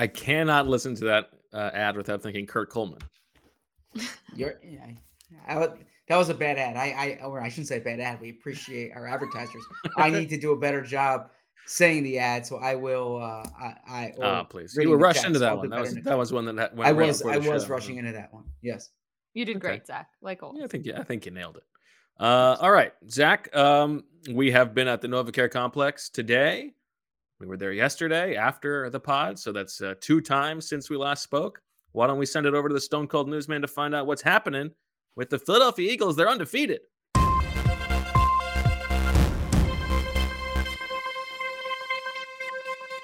I cannot listen to that uh, ad without thinking Kurt Coleman. You're, yeah, I, would- that was a bad ad. I, I, or I shouldn't say bad ad. We appreciate our advertisers. I need to do a better job saying the ad, so I will. Uh, I, I Oh, please. reading You were the rushed into that I'll one. That was that was one that went I was. before I was show. rushing into that one. Yes. You did Okay. great, Zach. Like always. Yeah, I think yeah, I think you nailed it. Uh, all right, Zach. Um, we have been at the NovaCare complex today. We were there yesterday after the pod, so that's uh, two times since we last spoke. Why don't we send it over to the Stone Cold Newsman to find out what's happening with the Philadelphia Eagles? They're undefeated.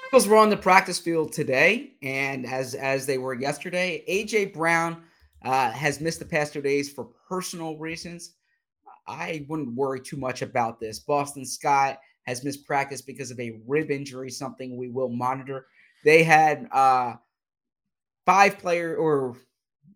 Eagles were on the practice field today, and as as they were yesterday, AJ Brown uh, has missed the past two days for personal reasons. I wouldn't worry too much about this. Boston Scott has missed practice because of a rib injury, something we will monitor. They had uh, five player, or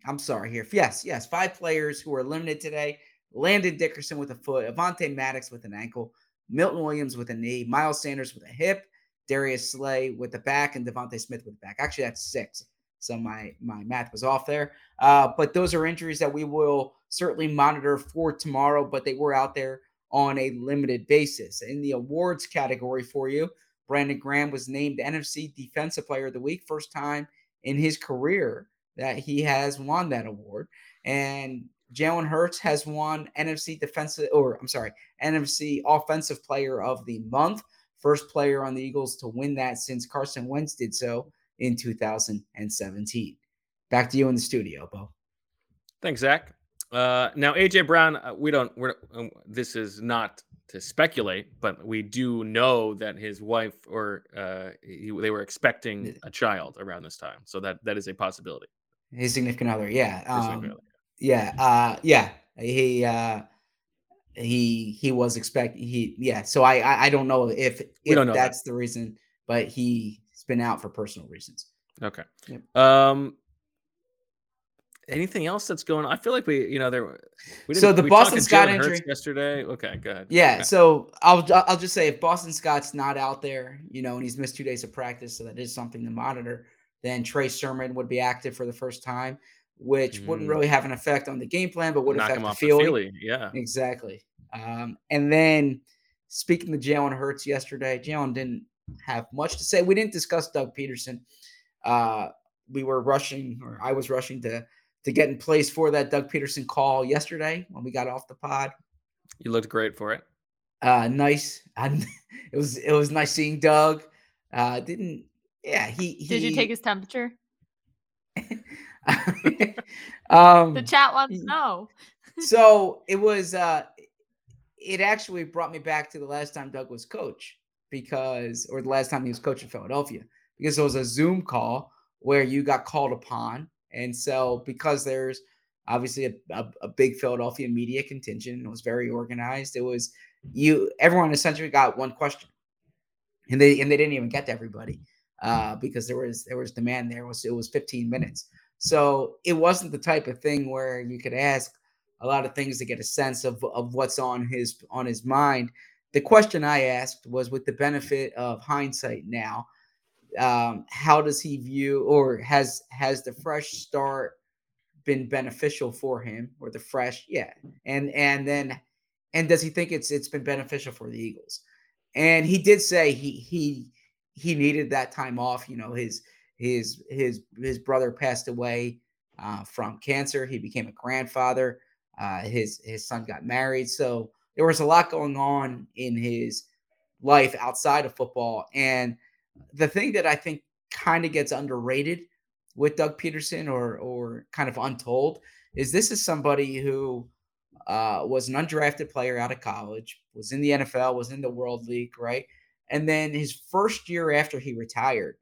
I'm sorry here. Yes, yes, five players who were limited today. Landon Dickerson with a foot, Avonte Maddox with an ankle, Milton Williams with a knee, Miles Sanders with a hip, Darius Slay with the back, and DeVonta Smith with the back. Actually, that's six. So my my math was off there. Uh, but those are injuries that we will certainly monitor for tomorrow, but they were out there on a limited basis. In the awards category for you, Brandon Graham was named NFC Defensive Player of the Week, first time in his career that he has won that award. And Jalen Hurts has won NFC Defensive, or I'm sorry, NFC Offensive Player of the Month, first player on the Eagles to win that since Carson Wentz did so in 2017. Back to you in the studio, Bo. Thanks, Zach. Uh, now, AJ Brown, uh, we don't. We're um, this is not to speculate, but we do know that his wife or uh, he, they were expecting a child around this time, so that that is a possibility. His significant other, yeah, um, significant other. yeah, uh, yeah. He uh, he he was expect he yeah. So I I, I don't know if if don't know that. that's the reason, but he's been out for personal reasons. Okay. Yep. Um. Anything else that's going on? I feel like we, you know, there. We So the we Boston to Scott injury- yesterday. Okay, good. Yeah, Okay. so I'll I'll just say if Boston Scott's not out there, you know, and he's missed two days of practice, so that is something to monitor. Then Trey Sermon would be active for the first time, which wouldn't Mm. really have an effect on the game plan, but would knock affect him the off the feeling. feeling. Yeah. Exactly. Um, and then speaking to Jalen Hurts yesterday, Jalen didn't have much to say. We didn't discuss Doug Pederson. Uh, we were rushing, or I was rushing to to get in place for that Doug Pederson call yesterday when we got off the pod. You looked great for it. Uh, nice. And it was it was nice seeing Doug. Uh, didn't yeah he, he Did you take his temperature? um The chat wants to know. so it was uh it actually brought me back to the last time Doug was coach because or the last time he was coach in Philadelphia because it was a Zoom call where you got called upon and so because there's obviously a, a, a big Philadelphia media contingent it was very organized it was you everyone essentially got one question. And they and they didn't even get to everybody uh, because there was there was demand there. It was it was 15 minutes. So it wasn't the type of thing where you could ask a lot of things to get a sense of of what's on his on his mind. The question i asked was with the benefit of hindsight now um, how does he view or has has the fresh start been beneficial for him or the fresh yeah and and then and does he think it's it's been beneficial for the eagles? And he did say he he he needed that time off you know his his his his brother passed away uh, from cancer. He became a grandfather. Uh, his his son got married. So there was a lot going on in his life outside of football. And the thing that i think kind of gets underrated with Doug Pederson or or kind of untold is this is somebody who uh, was an undrafted player out of college, was in the NFL, was in the World League, right? And then his first year after he retired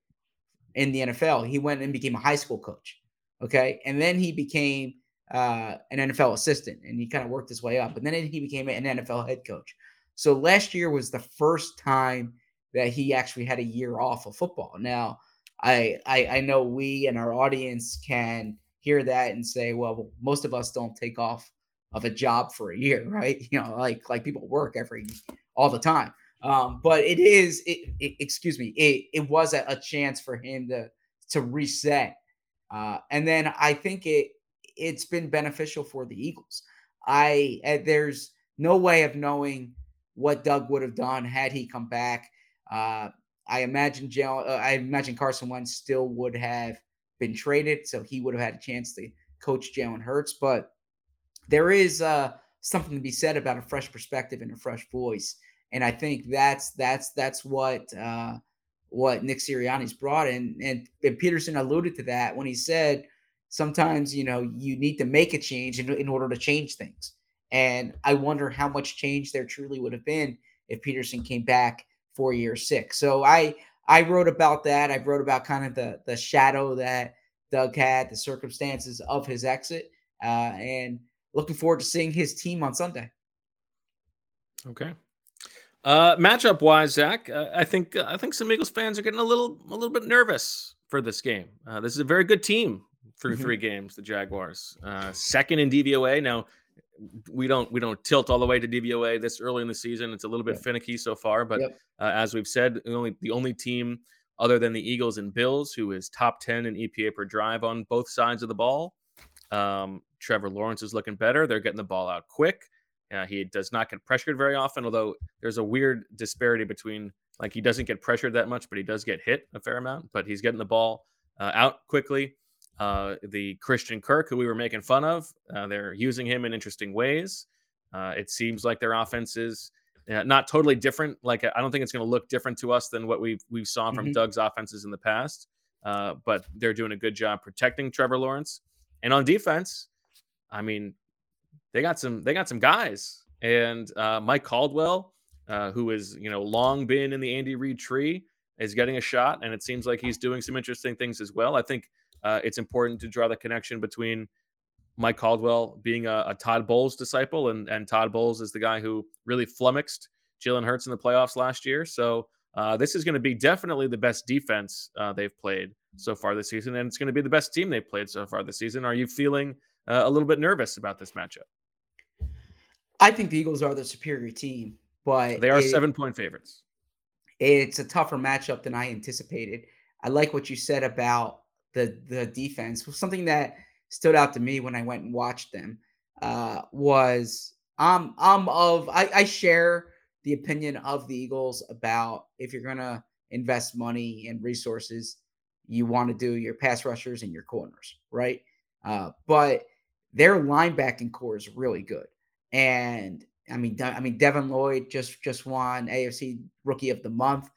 in the NFL, he went and became a high school coach. Okay. And then he became uh, an NFL assistant and he kind of worked his way up. And then he became an NFL head coach. So last year was the first time that he actually had a year off of football. Now, I, I I know we and our audience can hear that and say, well, most of us don't take off of a job for a year, right? You know, like like people work every all the time. Um, but it is, it, it- excuse me, it it was a, a chance for him to to reset, uh, and then I think it it's been beneficial for the Eagles. I uh, there's no way of knowing what Doug would have done had he come back. Uh, I imagine Jal, uh, I imagine Carson Wentz still would have been traded, so he would have had a chance to coach Jalen Hurts. But there is uh, something to be said about a fresh perspective and a fresh voice, and I think that's that's that's what uh, what Nick Sirianni's brought in, and, and Pederson alluded to that when he said sometimes you know you need to make a change in, in order to change things, and I wonder how much change there truly would have been if Pederson came back for year six. So I I wrote about that. I've wrote about kind of the the shadow that Doug had, the circumstances of his exit, uh, and looking forward to seeing his team on Sunday. Okay. Uh, matchup wise, Zach, uh, I think uh, I think some Eagles fans are getting a little a little bit nervous for this game. Uh, this is a very good team through Mhm. three games. The Jaguars, uh, second in DVOA. Now we don't we don't tilt all the way to DVOA this early in the season. It's a little bit Yep. finicky so far, but Yep. uh, as we've said, the only the only team other than the Eagles and Bills who is top ten in EPA per drive on both sides of the ball. Um, Trevor Lawrence is looking better. They're getting the ball out quick. Uh, he does not get pressured very often, although there's a weird disparity between like he doesn't get pressured that much, but he does get hit a fair amount. But he's getting the ball uh, out quickly. Uh, the Christian Kirk, who we were making fun of, uh, they're using him in interesting ways. Uh, it seems like their offense is uh, not totally different. Like I don't think it's going to look different to us than what we we saw from Mhm. Doug's offenses in the past. Uh, but they're doing a good job protecting Trevor Lawrence. And on defense, I mean, they got some they got some guys. And uh, Mike Caldwell, uh, who has you know long been in the Andy Reid tree, is getting a shot, and it seems like he's doing some interesting things as well. I think uh, it's important to draw the connection between Mike Caldwell being a, a Todd Bowles disciple, and and Todd Bowles is the guy who really flummoxed Jalen Hurts in the playoffs last year. So uh, this is going to be definitely the best defense uh, they've played so far this season, and it's going to be the best team they've played so far this season. Are you feeling uh, a little bit nervous about this matchup? I think the Eagles are the superior team, but They are it- seven point favorites. it's a tougher matchup than I anticipated. I like what you said about the the defense. Something that stood out to me when I went and watched them uh, was I'm I'm of I, I share the opinion of the Eagles about if you're gonna invest money and resources, you want to do your pass rushers and your corners, right? Uh, but their linebacking core is really good, and I mean, I mean, Devin Lloyd just just won AFC Rookie of the Month.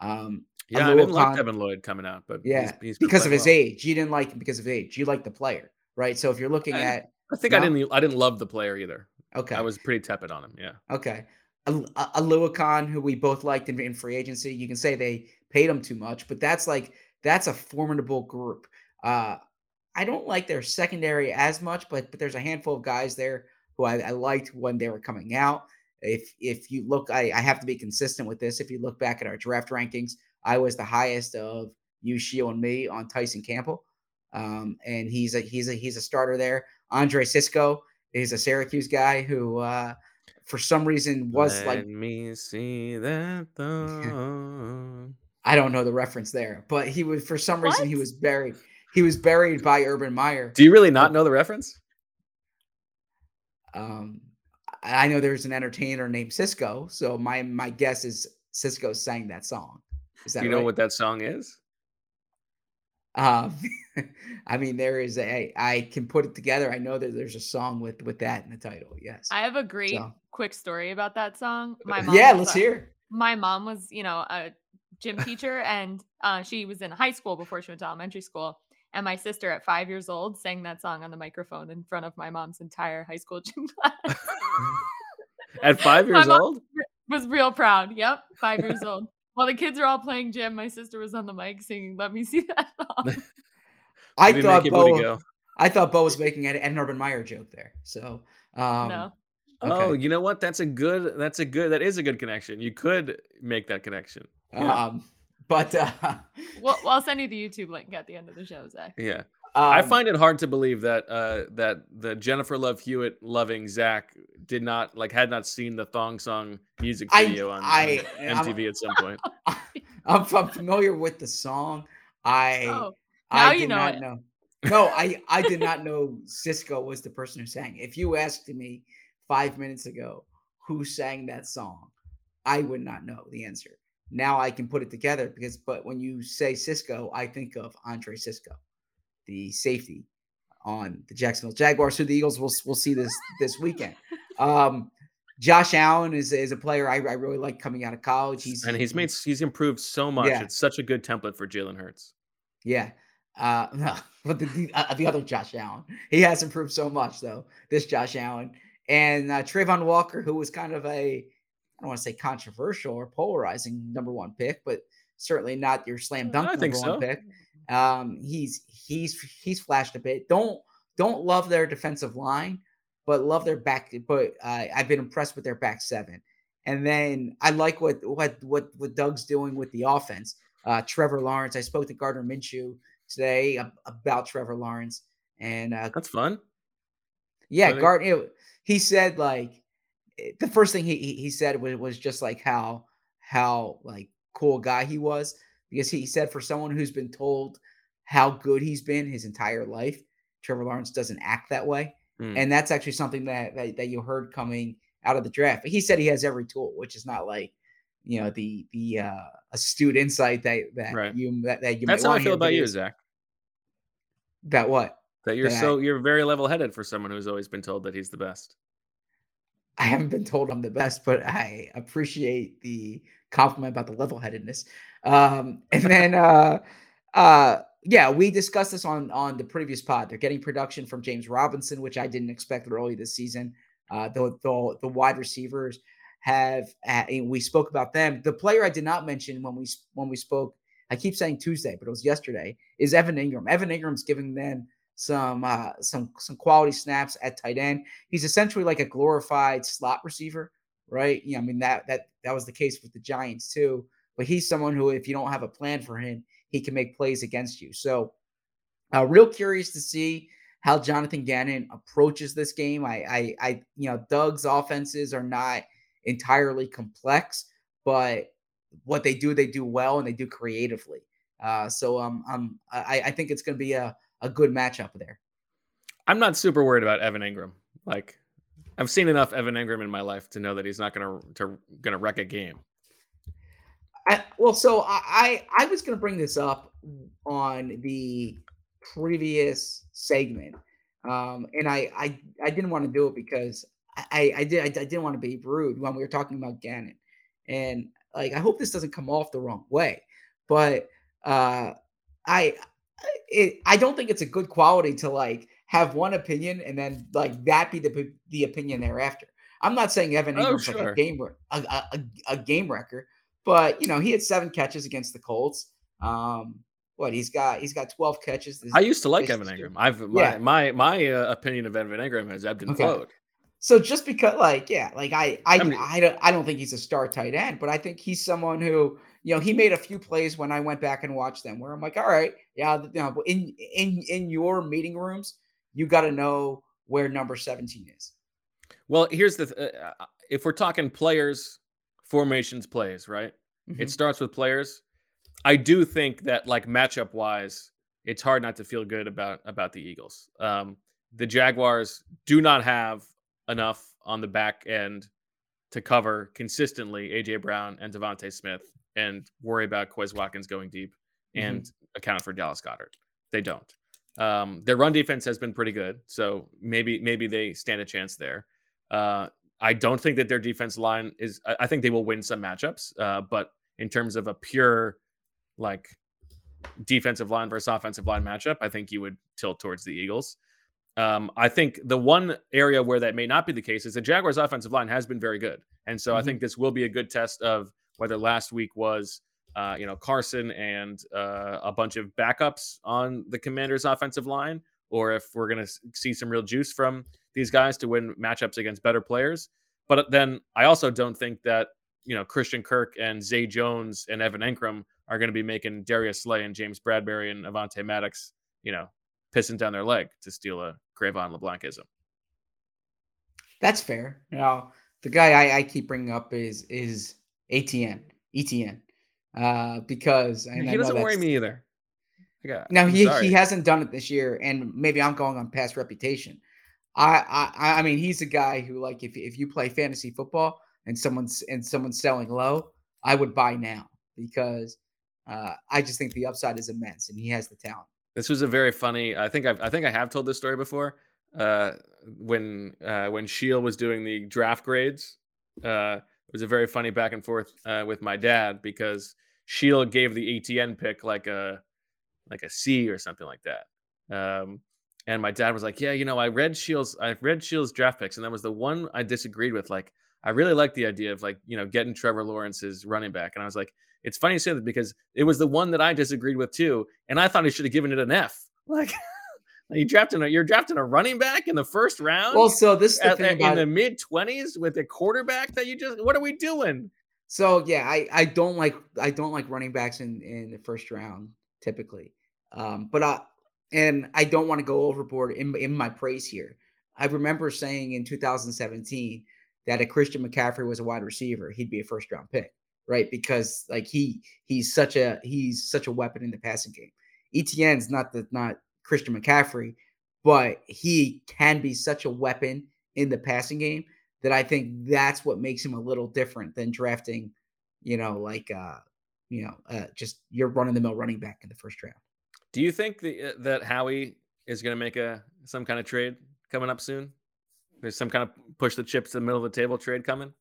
Um, Yeah, I didn't like Devin Lloyd coming out, but Yeah, he's, he's because of his well. age. You didn't like him because of age. You like the player, right? So if you're looking I- at, I think I didn't. I didn't love the player either. Okay. I was pretty tepid on him. Yeah. Okay. Al- A- Alua who we both liked in, in free agency, you can say they paid him too much, but that's like that's a formidable group. Uh, I don't like their secondary as much, but but there's a handful of guys there who I, I liked when they were coming out. If if you look, I, I have to be consistent with this. If you look back at our draft rankings, I was the highest of you, Shio, and me on Tyson Campbell, um, and he's a he's a he's a starter there. Andre Cisco is a Syracuse guy who, uh, for some reason, was Let like me see that thong. I don't know the reference there, but he was for some reason he was buried. He was buried by Urban Meyer. Do you really not know the reference? Um, I I know there's an entertainer named Sisqo, so my my guess is Sisqo sang that song. Is that Do you know right? what that song is? Um, I mean, there is a. I can put it together. I know that there's a song with with that in the title. Yes. I have a great So- quick story about that song. My mom Yeah, was let's a- hear. My mom was, you know, a gym teacher, and uh, she was in high school before she went to elementary school. And my sister, at five years old, sang that song on the microphone in front of my mom's entire high school gym class. At five My years mom old? was real proud. Yep, five years old. While the kids are all playing jam, my sister was on the mic singing "Let Me See That I Maybe thought make your booty Bo. I thought Bo was making an, an Urban Meyer joke there. So um, no, Oh, you know what? That's a good. That's a good. That is a good connection. You could make that connection. Yeah. Um, but uh, well, well, I'll send you the YouTube link at the end of the show, Zach. Yeah. I um, find it hard to believe that uh, that the Jennifer Love Hewitt loving Zach did not like had not seen the thong song music I- video on, on I- I'm- MTV at some point. I'm, I'm familiar with the song. I Oh, I now did you know not it. know. No, I I did not know Sisqo was the person who sang. If you asked me five minutes ago who sang that song, I would not know the answer. Now I can put it together because, but when you say Cisco, I think of Andre Cisco, the safety on the Jacksonville Jaguars, who the Eagles will will see this this weekend. Um, Josh Allen is is a player I, I really like coming out of college. He's and he's made he's improved so much. Yeah. It's such a good template for Jalen Hurts. Yeah. Uh, no, but the, the, uh, the other Josh Allen, he has improved so much though. This Josh Allen and uh, Travon Walker, who was kind of a, I don't want to say controversial or polarizing number one pick, but certainly not your slam dunk I number think one so. pick. Um, he's he's he's flashed a bit. Don't don't love their defensive line, but love their back. But uh, I've been impressed with their back seven. And then I like what what what what Doug's doing with the offense. Uh, Trevor Lawrence. I spoke to Gardner Minshew today about Trevor Lawrence, and uh, That's fun. yeah, Funny. Gardner. He said like the first thing he he, he said was, was just like how how like cool guy he was because he said for someone who's been told how good he's been his entire life, Trevor Lawrence doesn't act that way. Hmm. and that's actually something that, that that you heard coming out of the draft. He said he has every tool, which is not like you know the the uh, astute insight that that Right. you that, that you. That's how I feel about you, Zach. That what? That you're That I- so you're very level headed for someone who's always been told that he's the best. I haven't been told I'm the best, but I appreciate the compliment about the level headedness. Um, and then, uh, uh, yeah, we discussed this on on the previous pod. They're getting production from James Robinson, which I didn't expect early this season. Uh, the the, the wide receivers have we spoke about them. The player I did not mention when we when we spoke, I keep saying Tuesday, but it was yesterday. Is Evan Engram? Evan Engram's giving them some uh, some some quality snaps at tight end. He's essentially like a glorified slot receiver, right? Yeah, I mean that that that was the case with the Giants too. But he's someone who, if you don't have a plan for him, he can make plays against you. So, uh, real curious to see how Jonathan Gannon approaches this game. I, I, I, you know, Doug's offenses are not entirely complex, but what they do, they do well and they do creatively. Uh, so, um, um, I, I think it's going to be a a good matchup there. I'm not super worried about Evan Engram. Like I've seen enough Evan Engram in my life to know that he's not gonna to gonna wreck a game. I, well, so I, I I was to bring this up on the previous segment, um, and I, I I didn't want to do it because I I did I, didn't want to be rude when we were talking about Gannon, and like I hope this doesn't come off the wrong way, but uh, I it, I don't think it's a good quality to like have one opinion and then like that be the the opinion thereafter. I'm not saying Evan Oh, Engram's like a game a, a, a, game wrecker, but you know he had seven catches against the Colts. Um, what he's got he's got 12 catches. this- I used to like Evan year. Engram. I've my Yeah. my, my uh, opinion of Evan Engram has ebbed and Okay. flowed. So just because, like, yeah, like I, I, I mean- I don't, I don't think he's a star tight end, but I think he's someone who, you know, he made a few plays when I went back and watched them where I'm like, all right, yeah, you know, in in in your meeting rooms, you got to know where number 17 is. Well, here's the th- uh, uh, if we're talking players, formations, plays, right? Mhm. It starts with players. I do think that like matchup wise, it's hard not to feel good about about the Eagles. Um, the Jaguars do not have enough on the back end to cover consistently AJ Brown and DeVonta Smith and worry about Quez Watkins going deep and account for Dallas Goedert. They don't. Um, their run defense has been pretty good, so maybe maybe they stand a chance there. Uh, I don't think that their defense line is. I I think they will win some matchups, uh, but in terms of a pure like defensive line versus offensive line matchup, I think you would tilt towards the Eagles. Um, I think the one area where that may not be the case is the Jaguars' offensive line has been very good, and so I Mhm. think this will be a good test of whether last week was, uh, you know, Carson and uh, a bunch of backups on the Commanders' offensive line, or if we're going to see some real juice from these guys to win matchups against better players. But then I also don't think that you know Christian Kirk and Zay Jones and Evan Engram are going to be making Darius Slay and James Bradberry and Avonte Maddox, you know, pissing down their leg to steal a Cre'Von LeBlancism. That's fair. You Now, the guy I, I keep bringing up is is ATN, ETN, uh, because and he know doesn't worry me either. I got- Now I'm he, sorry. he hasn't done it this year, and maybe I'm going on past reputation. I I I mean he's a guy who like if if you play fantasy football and someone's and someone's selling low, I would buy now because uh, I just think the upside is immense and he has the talent. This was a very funny. I think I've, I think I have told this story before. Uh, when uh, when Sheil was doing the draft grades, uh, it was a very funny back and forth uh, with my dad because Sheil gave the ATN pick like a like a C or something like that. Um, and my dad was like, "Yeah, you know, I read Sheil's. I read Sheil's draft picks, and that was the one I disagreed with. Like, I really like the idea of like you know getting Trevor Lawrence's running back, and I was like." It's funny you say that because it was the one that I disagreed with too, and I thought he should have given it an F. Like you drafting a you're drafting a running back in the first round. Well, so this is the at- thing about in the mid twenties with a quarterback that you just what are we doing? So yeah, I I don't like I don't like running backs in in the first round typically, um, but I and I don't want to go overboard in in my praise here. I remember saying in 2017 that if Christian McCaffrey was a wide receiver, he'd be a first round pick, right? Because like he he's such a he's such a weapon in the passing game. ETN's not the not Christian McCaffrey, but he can be such a weapon in the passing game that I think that's what makes him a little different than drafting, you know, like uh, you know, uh, just your run of the mill running back in the first round. Do you think the, uh, that Howie is going to make a some kind of trade coming up soon? There's some kind of push the chips to the middle of the table trade coming.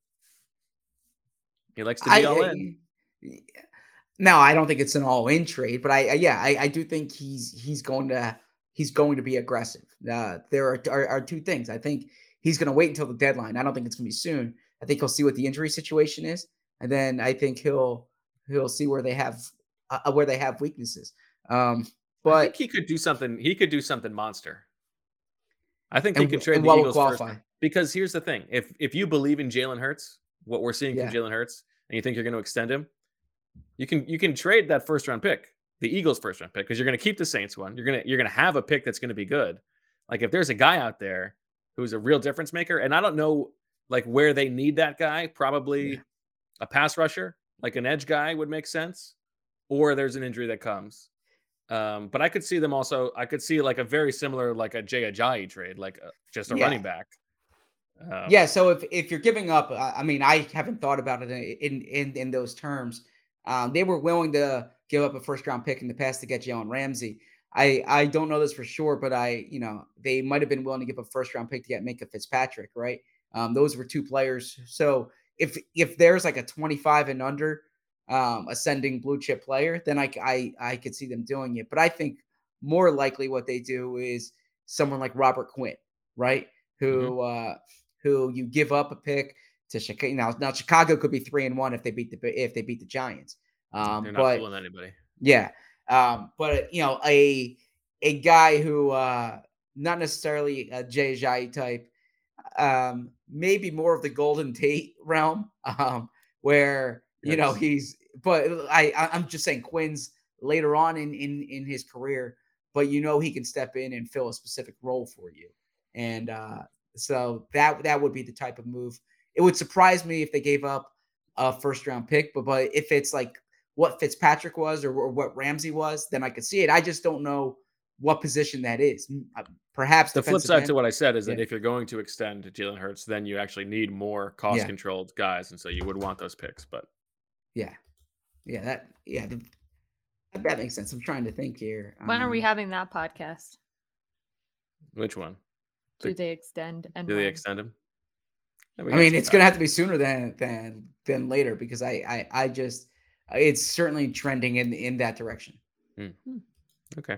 He likes to be I, all in. No, I don't think it's an all-in trade, but I, I yeah, I, I do think he's he's going to he's going to be aggressive. Uh, there are, are are two things. I think he's going to wait until the deadline. I don't think it's going to be soon. I think he'll see what the injury situation is, and then I think he'll he'll see where they have uh, where they have weaknesses. Um, I but think he could do something. He could do something monster. I think he could trade the Eagles first. Because here's the thing: if if you believe in Jalen Hurts, what we're seeing Yeah. from Jalen Hurts, and you think you're going to extend him, you can you can trade that first round pick, the Eagles' first round pick, because you're going to keep the Saints one. You're gonna you're gonna have a pick that's going to be good. Like if there's a guy out there who's a real difference maker, and I don't know like where they need that guy, probably a pass rusher, like an edge guy would make sense, or there's an injury that comes. Um, but I could see them also. I could see like a very similar, like a Jay Ajayi trade, like uh just a Yeah. running back. Um, yeah, so if if you're giving up, I I mean, I haven't thought about it in in in those terms. Um, they were willing to give up a first round pick in the past to get Jalen Ramsey. I I don't know this for sure, but I you know they might have been willing to give a first round pick to get Minkah Fitzpatrick, right? Um, those were two players. So if if there's like a 25 and under um, ascending blue chip player, then I, I I could see them doing it. But I think more likely what they do is someone like Robert Quinn, right? Who uh, who you give up a pick to Chicago. Now, now Chicago could be three and one if they beat the if they beat the Giants. Um, they're not but fooling anybody. yeah. Um, but you know, a a guy who uh not necessarily a Jay Ajayi type, um, maybe more of the Golden Tate realm, um, where you know he's but I I- I'm just saying Quinn's later on in in in his career, but you know he can step in and fill a specific role for you. And uh so that that would be the type of move. It would surprise me if they gave up a first round pick, but but if it's like what Fitzpatrick was or, or what Ramsey was, then I could see it. I just don't know what position that is. Uh, Perhaps The flip side end. to what I said is that if you're going to extend Jalen Hurts, then you actually need more cost Yeah. controlled guys, and so you would want those picks. But Yeah, yeah, that yeah, th- that, that makes sense. I'm trying to think here. When are we Um, having that podcast? which one? Do they extend and Do they extend him? Yeah, I mean, it's gonna have to be sooner than than than later because I I I just it's certainly trending in in that direction. Hmm. Okay.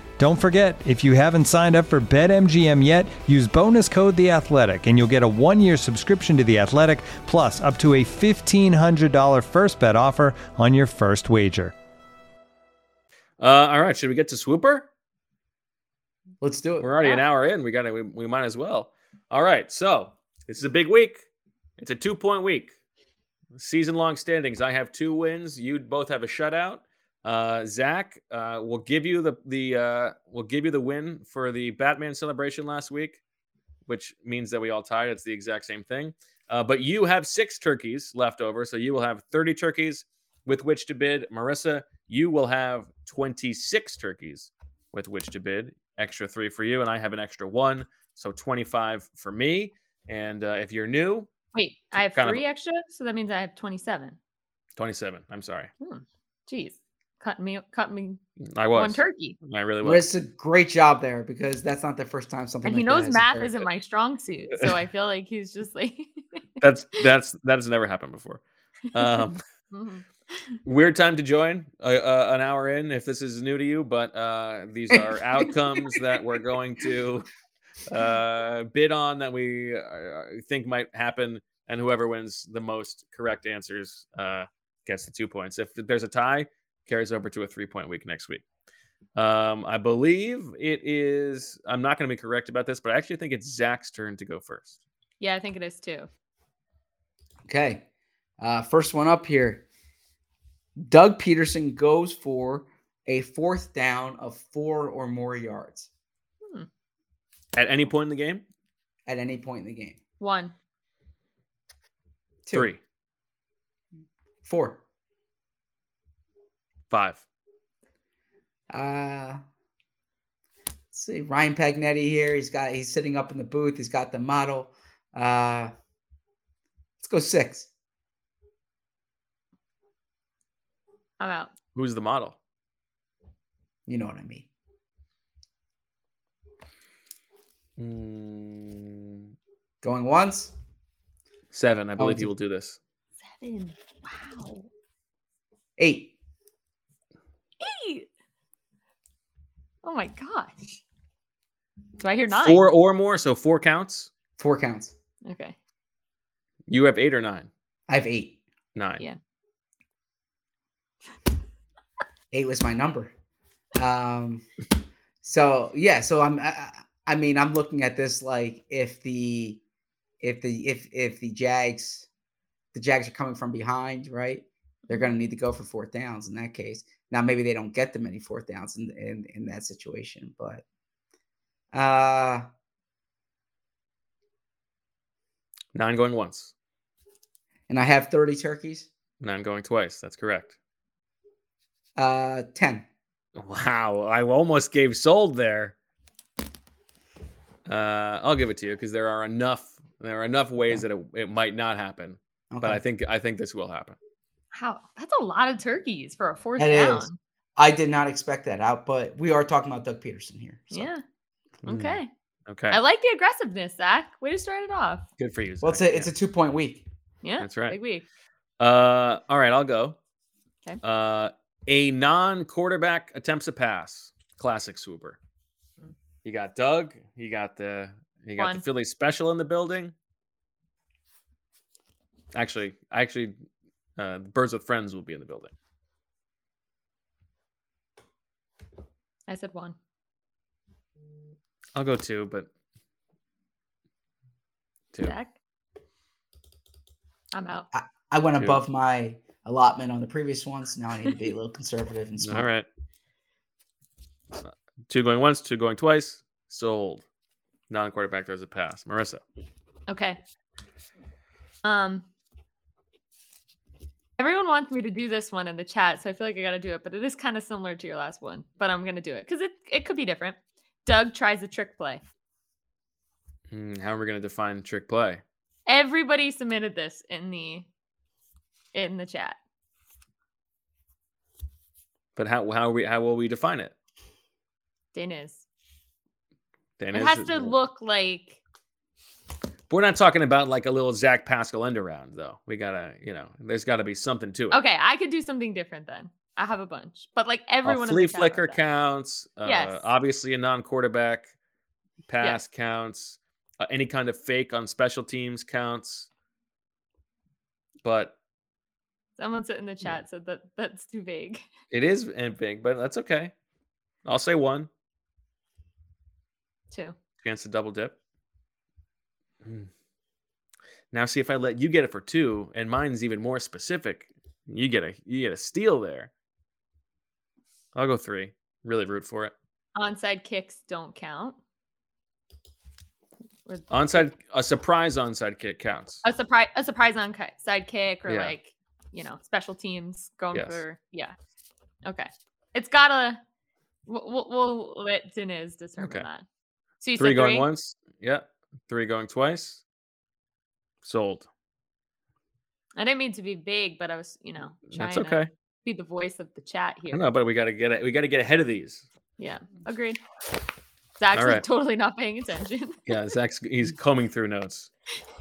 Don't forget, if you haven't signed up for BetMGM yet, use bonus code The Athletic, and you'll get a one-year subscription to The Athletic, plus up to a fifteen hundred dollar first bet offer on your first wager. Uh, all right. Should we get to Swooper? Let's do it. We're already an hour in. We got to. We, we might as well. All right. So this is a big week. It's a two-point week. Season-long standings. I have two wins. You both have a shutout. Uh, Zach uh, will give you the the uh, will give you the win for the Batman celebration last week, which means that we all tied. It's the exact same thing. Uh, but you have six turkeys left over, so you will have thirty turkeys with which to bid. Marissa, you will have twenty six turkeys with which to bid. Extra three for you, and I have an extra one, so twenty five for me. And uh, if you're new, Wait, I have kind of- three extra, so that means I have 27. twenty seven. I'm sorry. Hmm. Jeez. Cut me cut me I one was. turkey. I really was. It's a great job there because that's not the first time something. And he like that knows has math occurred. isn't my strong suit, so I feel like he's just like That's that's that has never happened before. Um, Mhm. weird time to join uh, uh, an hour in if this is new to you, but uh, these are outcomes that we're going to uh, bid on that we uh, think might happen, and whoever wins the most correct answers uh, gets the two points. If there's a tie, carries over to a three point week next week. Um, I believe it is. I'm not going to be correct about this, but I actually think it's Zach's turn to go first. Yeah, I think it is too. Okay. Uh, first one up here. Doug Pederson goes for a fourth down of four or more yards At any point in the game, at any point in the game. One. Two. three, Four. Five. Uh, let's see. Ryan Paganetti here. He's got he's sitting up in the booth. He's got the model. Uh, let's go six. I'm out. Who's the model? You know what I mean. Mm, Going once. seven. I believe Oh, he will do this. Seven. Wow. Eight. Eight. Oh my gosh. Do I hear nine? Four or more, so four counts. Four counts. Okay. You have eight or nine. I have eight. Nine. Yeah. Eight was my number. Um, so yeah, so I'm. I, I mean, I'm looking at this like if the, if the if if the Jags, the Jags are coming from behind, right? They're going to need to go for fourth downs in that case. Now maybe they don't get the many fourth downs in in, in that situation, but uh Nine going once. and I have 30 turkeys. Nine going twice. That's correct. Uh 10. Wow. I almost gave sold there. Uh, I'll give it to you because there are enough. There are enough ways that it, it might not happen, but I think I think this will happen. How? That's a lot of turkeys for a fourth That down. is. I did not expect that out, but we are talking about Doug Pederson here. so. Yeah. Mm, Okay. Okay. I like the aggressiveness, Zach. Way to start it off. Good for you. Well, it's Zach. a it's a two point week. Yeah. That's right. Big week. Uh, all right, I'll go. Okay. Uh, a non-quarterback attempts a pass. Classic swooper. You got Doug. You got the you got One. the Philly special in the building. Actually, actually, uh, Birds with Friends will be in the building. I said one. I'll go two, but two. Zach. I'm out. I, I went Two. above my allotment on the previous ones. Now I need to be a little conservative and smart. All right. Uh, Two going once, two going twice. Sold. Non-quarterback throws a pass. Marissa. Okay. Um. Everyone wants me to do this one in the chat, so I feel like I got to do it. But it is kind of similar to your last one. But I'm gonna do it because it it could be different. Doug tries a trick play. Hmm, how are we going to define trick play? Everybody submitted this in the in the chat. But how how we how will we define it? Diz. Dan, It is has to look like We're not talking about like a little Zach Pascal end around though. We gotta, you know, there's got to be something to it. okay. I could do something different then. I have a bunch, but like everyone. a flea flicker counts. Uh, Yes. Obviously, a non-quarterback pass counts. Uh, any kind of fake on special teams counts. But Someone said in the chat said that that's too vague. it is big, but that's okay. I'll say one Two. against a double dip. Hmm. Now see if I let you get it for two, and mine's even more specific. You get a you get a steal there. I'll go three. Really root for it. Onside kicks don't count. Or Onside a surprise onside kick counts. a surprise a surprise on side kick or Yeah. like you know special teams going Yes. for yeah okay it's gotta we'll, we'll, we'll let Diz determine Okay. that so you three said going once. Yeah. Three going twice. Sold. I didn't mean to be vague but I was you know trying That's to okay. be the voice of the chat here. don't but we got to get it. We got to get ahead of these. Yeah, agreed. Zach's All like totally not paying attention. Yeah, Zach's he's combing through notes.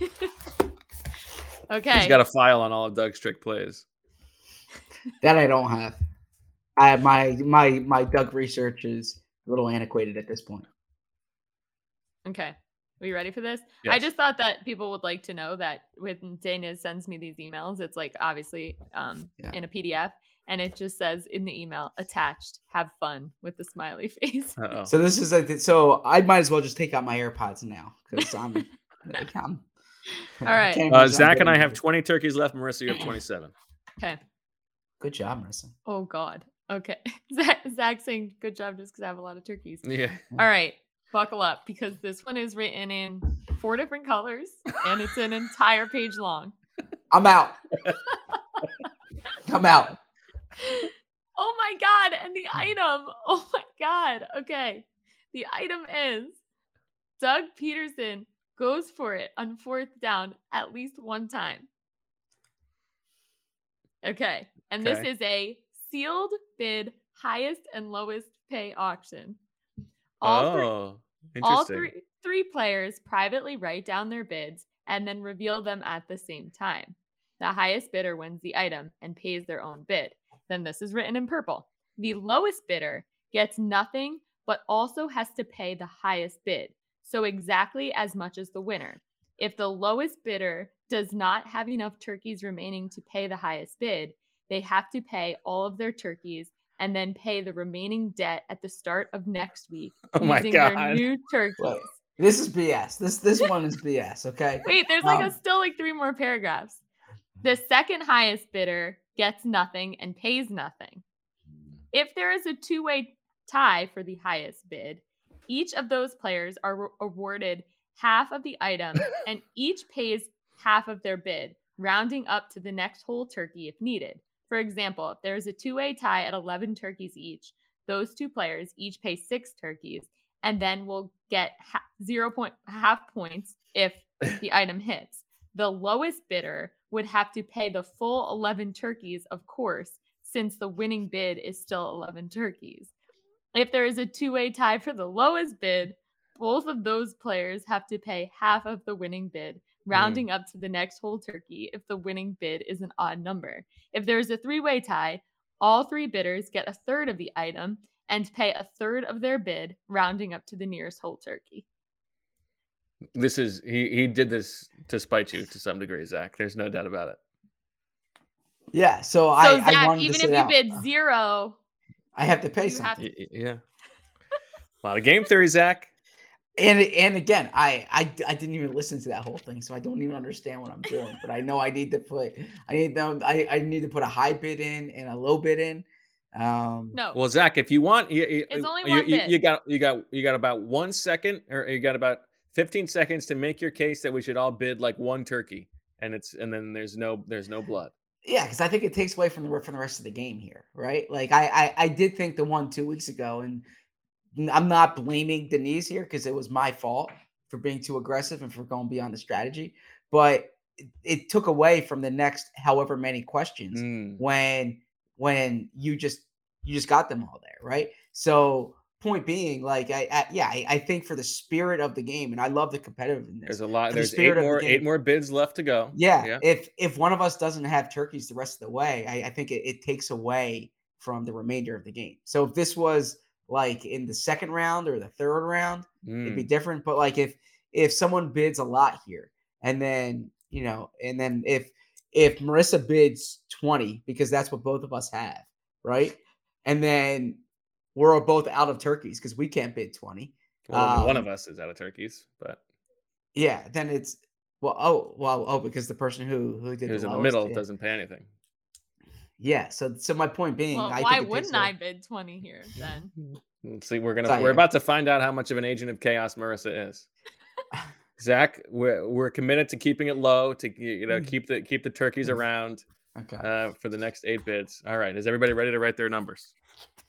okay. He's got a file on all of Doug's trick plays. That I don't have. I have my my my Doug research is a little antiquated at this point. Okay. Are you ready for this? I just thought that people would like to know that when Dana sends me these emails, it's like obviously um, Yeah. in a PDF and it just says in the email attached, have fun with the smiley face. Uh-oh. So this is like so I might as well just take out my AirPods now because I'm, like, I'm All right. Uh, Zach and I have 20 turkeys left. Marissa, you have 27. Okay. Good job, Marissa. Oh God. Okay. Zach, Zach saying good job just because I have a lot of turkeys. Yeah. All right. Buckle up because this one is written in four different colors and it's an entire page long. I'm out. I'm out. Oh my god, and the item. Oh my god. Okay. The item is Doug Pederson goes for it on fourth down at least one time. Okay. And this is a sealed bid highest and lowest pay auction. All three, oh, all three three players privately write down their bids and then reveal them at the same time. The highest bidder wins the item and pays their own bid. Then this is written in purple. The lowest bidder gets nothing but also has to pay the highest bid. So exactly as much as the winner. If the lowest bidder does not have enough turkeys remaining to pay the highest bid, they have to pay all of their turkeys and then pay the remaining debt at the start of next week Oh my using their new turkeys. Look, this is BS. This this one is BS. Okay. Wait, there's like a Um, still like three more paragraphs. The second highest bidder gets nothing and pays nothing. If there is a two-way tie for the highest bid, each of those players are re- awarded half of the item and each pays half of their bid, rounding up to the next whole turkey if needed. For example, if there is a two-way tie at 11 turkeys each, those two players each pay 6 turkeys and then will get ha- 0 point half points if the item hits. The lowest bidder would have to pay the full 11 turkeys, of course, since the winning bid is still 11 turkeys. If there is a two way tie for the lowest bid, both of those players have to pay half of the winning bid, Mm. rounding up to the next whole turkey if the winning bid is an odd number. If there is a three way tie, all three bidders get a third of the item and pay a third of their bid, rounding up to the nearest whole turkey. This is he he did this to spite you to some degree, Zach. There's no doubt about it. Yeah. So, So, I, I Zach, wanted even to if you out. bid zero, I have to pay you something. have Y- y- Yeah. A lot of game theory, Zach. And and again, I, I I didn't even listen to that whole thing, so I don't even understand what I'm doing. But I know I need to put I need them I, I need to put a high bid in and a low bid in. Um no. Well, Zach, if you want, you, you- It's only you, one you, bid. you got you got you got about one second, or you got about 15 seconds to make your case that we should all bid like one turkey, and it's and then there's no there's no blood. yeah, because I think it takes away from the from the rest of the game here, right? Like I I, I did think the one two weeks ago, and n- I'm not blaming Deniz here because it was my fault for being too aggressive and for going beyond the strategy, but it, it took away from the next however many questions Mm. when when you just you just got them all there, right? So point being, like I, I yeah, I, I think for the spirit of the game, and I love the competitiveness. There's a lot. the There's eight of the more eight more bids left to go. Yeah, yeah. if if one of us doesn't have turkeys the rest of the way, I, I think it, it takes away from the remainder of the game. So if this was like in the second round or the third round, it'd be Mm. different. But like if if someone bids a lot here, and then you know, and then if if Marissa bids twenty because that's what both of us have, right? And then we're both out of turkeys because we can't bid twenty. Well, one um, of us is out of turkeys, but Yeah, then it's well, oh, well, oh, because the person who who did who's the in the middle yeah. doesn't pay anything. Yeah, so so my point being, Well, I why think wouldn't I bid 20 here then? Mm-hmm. Let's see, we're gonna Sorry, we're about to find out how much of an agent of chaos Marissa is. Zach, we're we're committed to keeping it low to you know mm-hmm. keep the keep the turkeys mm-hmm. around Okay. uh, for the next eight bids. All right, is everybody ready to write their numbers?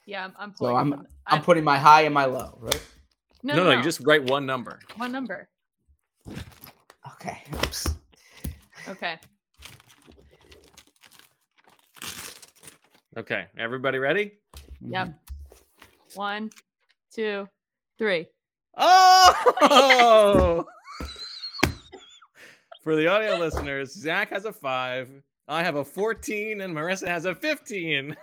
Yeah, I'm, I'm So pulling. I'm I'm putting my high and my low, right? no, no, no, you just write one number. one number. Okay. Oops. Okay. Okay, everybody ready? Yep. Mm-hmm. One, two, three. Oh! For the audio listeners, Zach has a five, I have a 14, and Marissa has a 15.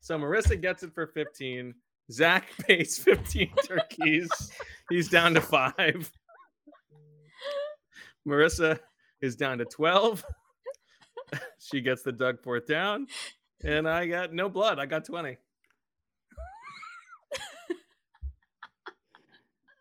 So Marissa gets it for 15. Zach pays 15 turkeys. He's down to five. Marissa is down to 12. she gets the Doug fourth down. And I got no blood. I got 20.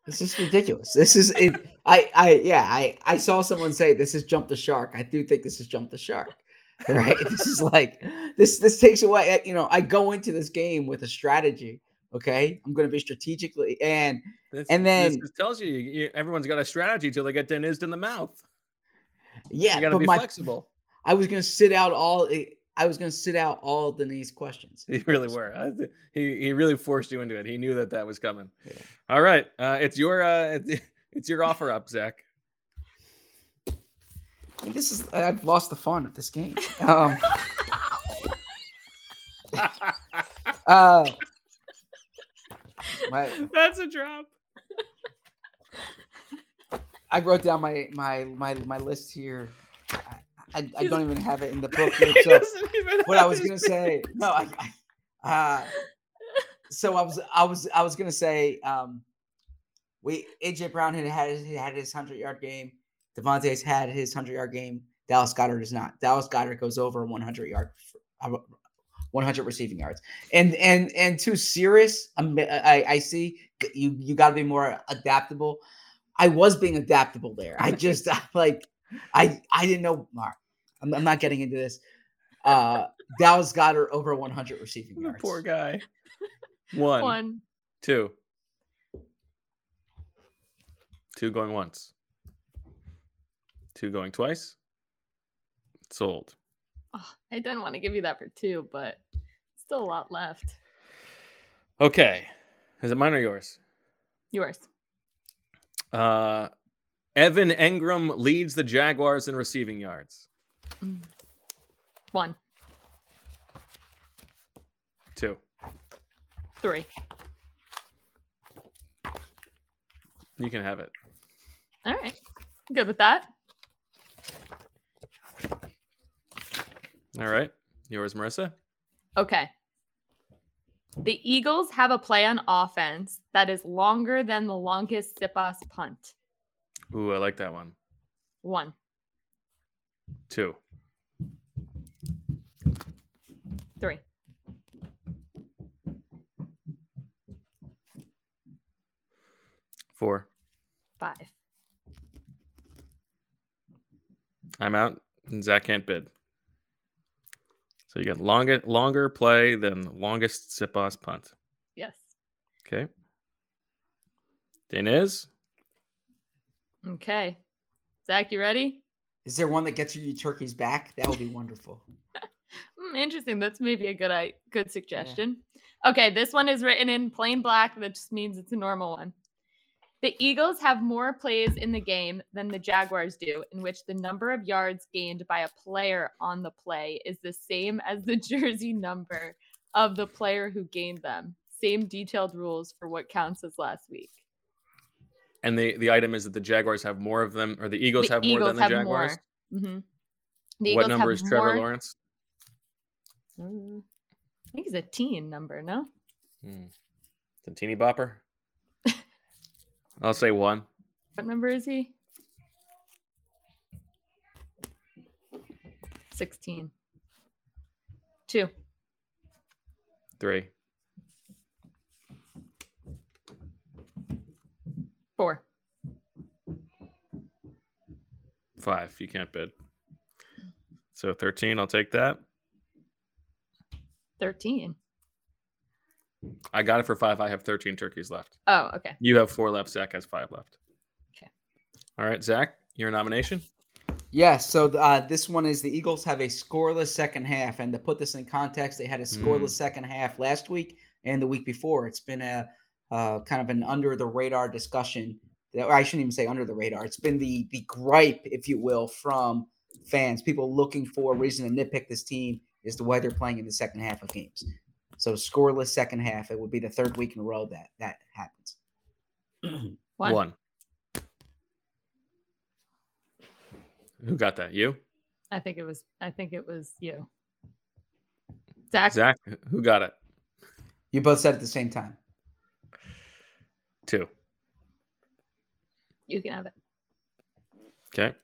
This is ridiculous. This is it. I, I, yeah, I, I saw someone say this is jump the shark. I do think this is jump the shark. Right? this is like this. This takes away. You know, I go into this game with a strategy. Okay, I'm going to be strategically and This, and then this tells you, you everyone's got a strategy till they get denized in the mouth. yeah, you got to be my, flexible. I was going to sit out all. Eh, I was going to sit out all Deniz questions. You really were. He he really forced you into it. He knew that that was coming. All right, uh, it's your uh, it's, it's your offer up, Zach. This is. I've lost the fun of this game. Um, uh, my, That's a drop. I wrote down my my my my list here. I, I, I don't even have it in the book. So what I was gonna say, no, I, I uh, so I was I was I was gonna say, um, we AJ Brown had had his, had his hundred yard game. DeVonta's had his hundred yard game. Dallas Goedert is not. Dallas Goedert goes over 100 yard, uh, 100 receiving yards. And and and too serious. I I see you you got to be more adaptable. I was being adaptable there. I just like I I didn't know. Mark, I'm, I'm not getting into this. Uh, Dallas Goedert over 100 receiving yards. poor guy. One, One. two, two going once, two going twice. Sold. Oh, I didn't want to give you that for two, but still a lot left. Okay, is it mine or yours? Yours. Uh, Evan Engram leads the Jaguars in receiving yards. One, Two. three. You can have it. All right. Good with that. All right. Yours, Marissa. Okay. The Eagles have a play on offense that is longer than the longest Siposs punt. Ooh, I like that one. One, Two. three. Four. Five. I'm out. And Zach can't bid. So you got longer longer play than longest Siposs punt. Yes. Okay. Deniz. Okay. Zach, you ready? Is there one that gets you your turkeys back? That would be wonderful. Hmm, interesting. That's maybe a good I good suggestion. Okay, this one is written in plain black. That just means it's a normal one. The Eagles have more plays in the game than the Jaguars do, in which the number of yards gained by a player on the play is the same as the jersey number of the player who gained them. Same detailed rules for what counts as last week. And the, the item is that the Jaguars have more of them, or the Eagles The have more than the have Jaguars. more. Mhm. what The Eagles number have is Trevor more- Lawrence? Mm, I think he's a teen number, no? Hmm. The teeny bopper. I'll say one. What number is he? 16. Two. Three. Four. Five. You can't bid. So 13, I'll take that. 13. I got it for five. I have 13 turkeys left. Oh, okay. You have four left. Zach has five left. Okay. All right, Zach, your nomination. Yes. So uh, this one is the Eagles have a scoreless second half, and to put this in context, they had a scoreless second half last week and the week before. It's been a uh, kind of an under the radar discussion. Or I shouldn't even say under the radar. It's been the the gripe, if you will, from fans, people looking for a reason to nitpick this team is the way they're playing in the second half of games. So scoreless second half. It would be the third week in a row that that happens. One. One. Who got that? You? I think it was. I think it was you. Zach. Zach? Who got it? You both said at the same time. Two. You can have it. Okay.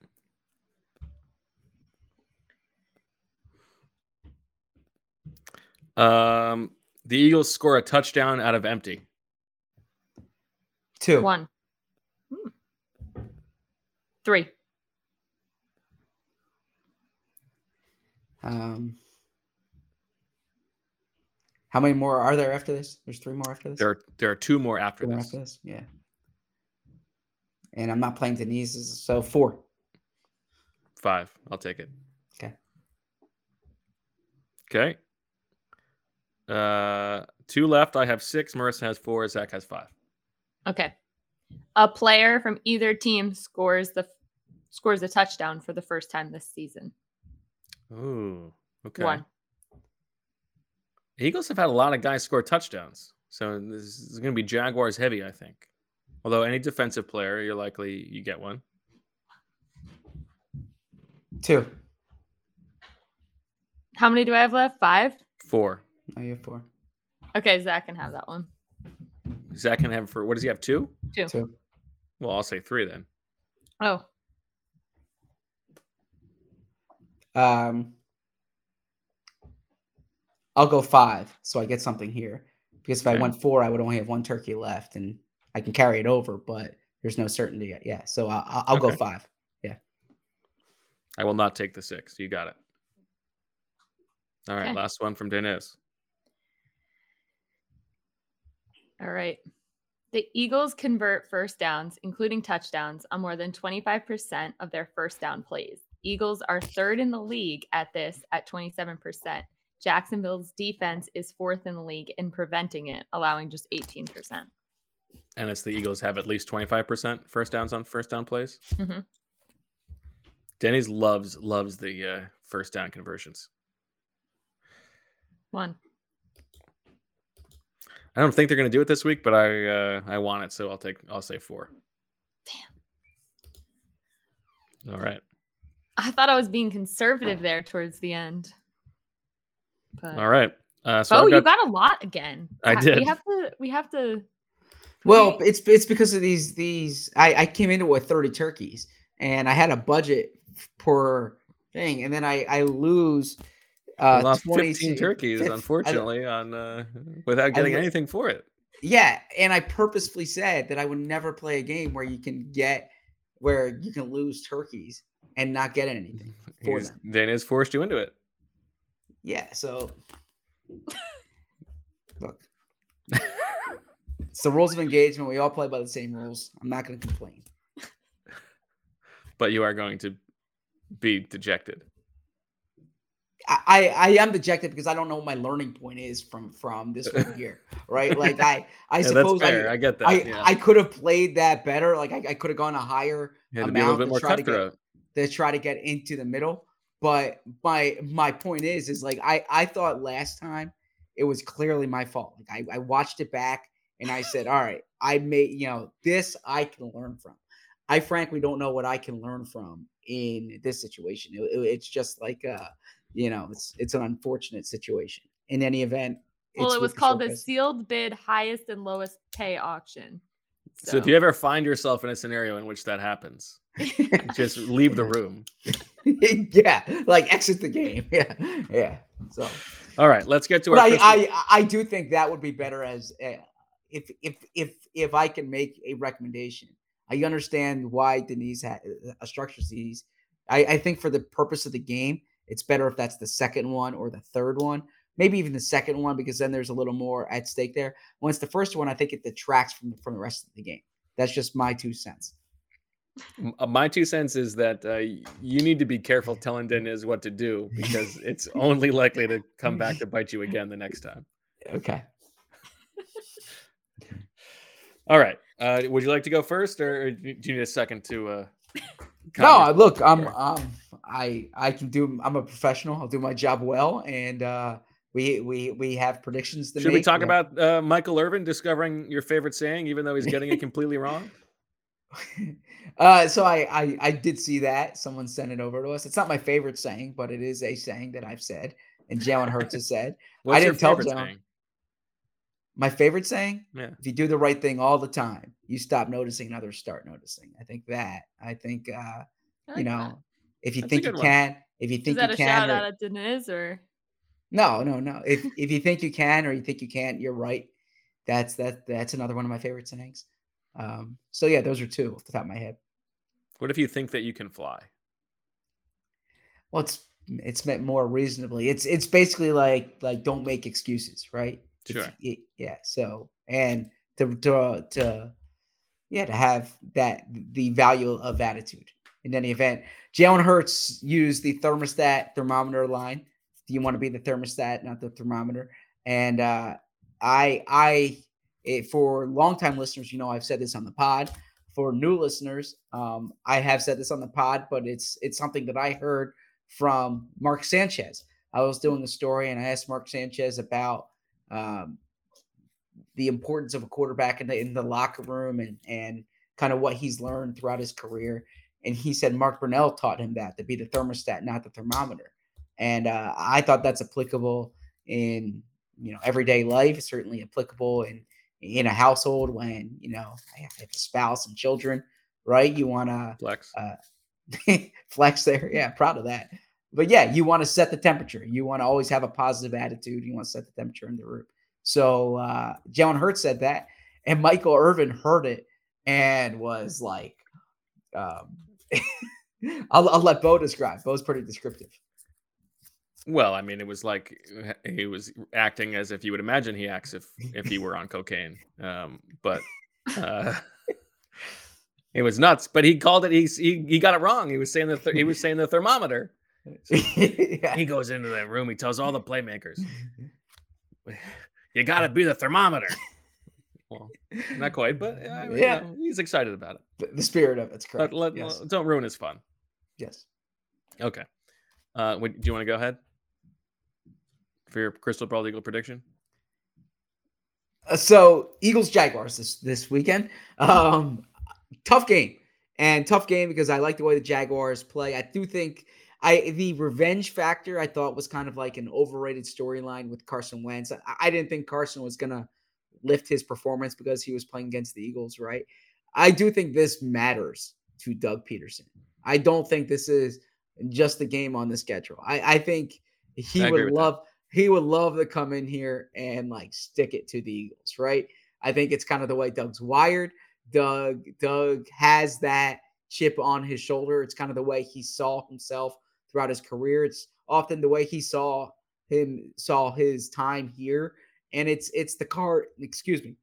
Um, the Eagles score a touchdown out of empty. Two. One. Hmm. Three. Um, how many more are there after this? There's three more after this. There, are, there are two more after Two this. after this. Yeah. And I'm not playing Deniz's, so four. Five. I'll take it. Okay. Okay. Uh, two left. I have six. Marissa has four. Zach has five. Okay. A player from either team scores the scores a touchdown for the first time this season. Ooh. Okay. One. Eagles have had a lot of guys score touchdowns, so this is going to be Jaguars heavy, I think. Although any defensive player, you're likely you get one. Two. How many do I have left? Five. Four. Oh, you have four. Okay, Zach can have that one. Zach can have for what does he have? Two. Two. Two. Well, I'll say three then. Oh, Um, I'll go five, so I get something here. Because if I went four, I would only have one turkey left, and I can carry it over. But there's no certainty yet. Yeah, so I- I'll, I'll go five. Yeah. I will not take the six. You got it. All right, Okay. last one from Dennis. all right. The Eagles convert first downs, including touchdowns, on more than 25% of their first down plays. Eagles are third in the league at this at 27%. Jacksonville's defense is fourth in the league in preventing it, allowing just 18%. And it's the Eagles have at least 25% first downs on first down plays. Mhm. Denny's loves loves the uh, first down conversions. One. I don't think they're going to do it this week, but I uh, I want it, so I'll take I'll say four. Damn. All right. I thought I was being conservative there towards the end. But All right. Uh, so oh, I've you got a lot again. I did. We have to. We have to. Well, it's it's because of these these. I I came into with thirty turkeys, and I had a budget per thing, and then I I lose. You Uh, lost 20 15 turkeys, fif- I- unfortunately, on uh, without getting lo- anything for it. Yeah, and I purposefully said that I would never play a game where you can get where you can lose turkeys and not get anything for He's, them. Dennis forced you into it. Yeah, so look. it's the rules of engagement. We all play by the same rules. I'm not going to complain. but you are going to be dejected. I, I am dejected because I don't know what my learning point is from from this one here, right? Like I I Yeah, suppose. I, I get that, I, yeah. I could have played that better. Like I, I could have gone a higher You had to be a little amount to try to get to try to get into the middle. But my my point is is like I I thought last time it was clearly my fault. Like I, I watched it back and I said, all right, I made you know this I can learn from. I frankly don't know what I can learn from in this situation. It- it- it's just like uh you know it's it's an unfortunate situation. In any event, Well, it's it with was called the sealed bid highest and lowest pay auction. So if you ever find yourself in a scenario in which that happens, just leave the room. yeah, like exit the game. Yeah, yeah. So, All right, let's get to but our. I, Christmas- I I do think that would be better as uh, if if if if I can make a recommendation. I understand why Deniz had a structure these. I, I think for the purpose of the game, it's better if that's the second one or the third one. Maybe even the second one because then there's a little more at stake there. Once the first one, I think it detracts from from the rest of the game. That's just my two cents. Uh, My two cents is that uh, you need to be careful telling Dennis what to do because it's only likely to come back to bite you again the next time. Okay. All right. Uh, would you like to go first, or do you need a second to? Uh, No, look, I'm um I I can do. I'm a professional. I'll do my job well, and uh, we we we have predictions to make. Should make. we talk have- about uh, Michael Irvin discovering your favorite saying, even though he's getting it completely wrong? Uh, so I, I I did see that someone sent it over to us. It's not my favorite saying, but it is a saying that I've said, and Jalen Hurts has said. What's I your didn't tell favorite Jalen. saying? My favorite saying: Yeah. If you do the right thing all the time, you stop noticing, and others start noticing. I think that. I think uh, I you like know, that. if you That's think you one. can, if you Is think that you a can, shout or- out at Deniz or? no, no, no. If if you think you can or you think you can't, you're right. That's that. That's another one of my favorite sayings. Um, so yeah, those are two off the top of my head. What if you think that you can fly? Well, it's it's meant more reasonably. It's it's basically like like don't make excuses, right? Sure. y- yeah. So and to to to yeah to have that the value of attitude in any event. Jalen Hurts used the thermostat thermometer line. Do you want to be the thermostat, not the thermometer? And uh, I I it, for longtime listeners, you know I've said this on the pod. For new listeners, um, I have said this on the pod, but it's it's something that I heard from Mark Sanchez. I was doing a story and I asked Mark Sanchez about um, the importance of a quarterback in the in the locker room and and kind of what he's learned throughout his career. And he said Mark Brunell taught him that to be the thermostat, not the thermometer. And uh, I thought that's applicable in you know everyday life. Certainly applicable in in a household when you know I have a spouse and children, right? You want to Flex. uh, flex there. Yeah, proud of that. But yeah, you want to set the temperature. You want to always have a positive attitude. You want to set the temperature in the room. So uh, Jalen Hurts said that, and Michael Irvin heard it and was like, um, I'll, I'll let Bo describe. Bo's pretty descriptive. Well, I mean, it was like uh, he was acting as if you would imagine he acts if if he were on cocaine. Um, but uh, it was nuts. But he called it. He's, he he got it wrong. He was saying the th- he was saying the thermometer. He goes into that room. He tells all the playmakers, "You got to be the thermometer." Well, not quite, but uh, you Yeah. know, he's excited about it. The, the spirit of it's correct. But let, yes. don't ruin his fun. yes. Okay. Uh, do you want to go ahead for your crystal ball eagle prediction? Uh, so Eagles Jaguars this this weekend. Um, tough game and tough game because I like the way the Jaguars play. I do think I the revenge factor I thought was kind of like an overrated storyline with Carson Wentz. I, I didn't think Carson was gonna lift his performance because he was playing against the Eagles, right? I do think this matters to Doug Pederson. I don't think this is just the game on the schedule. I, I think he would love. that. He would love to come in here and like stick it to the Eagles, right? I think it's kind of the way Doug's wired. Doug Doug has that chip on his shoulder. It's kind of the way he saw himself throughout his career. It's often the way he saw him saw his time here and it's it's the card, excuse me.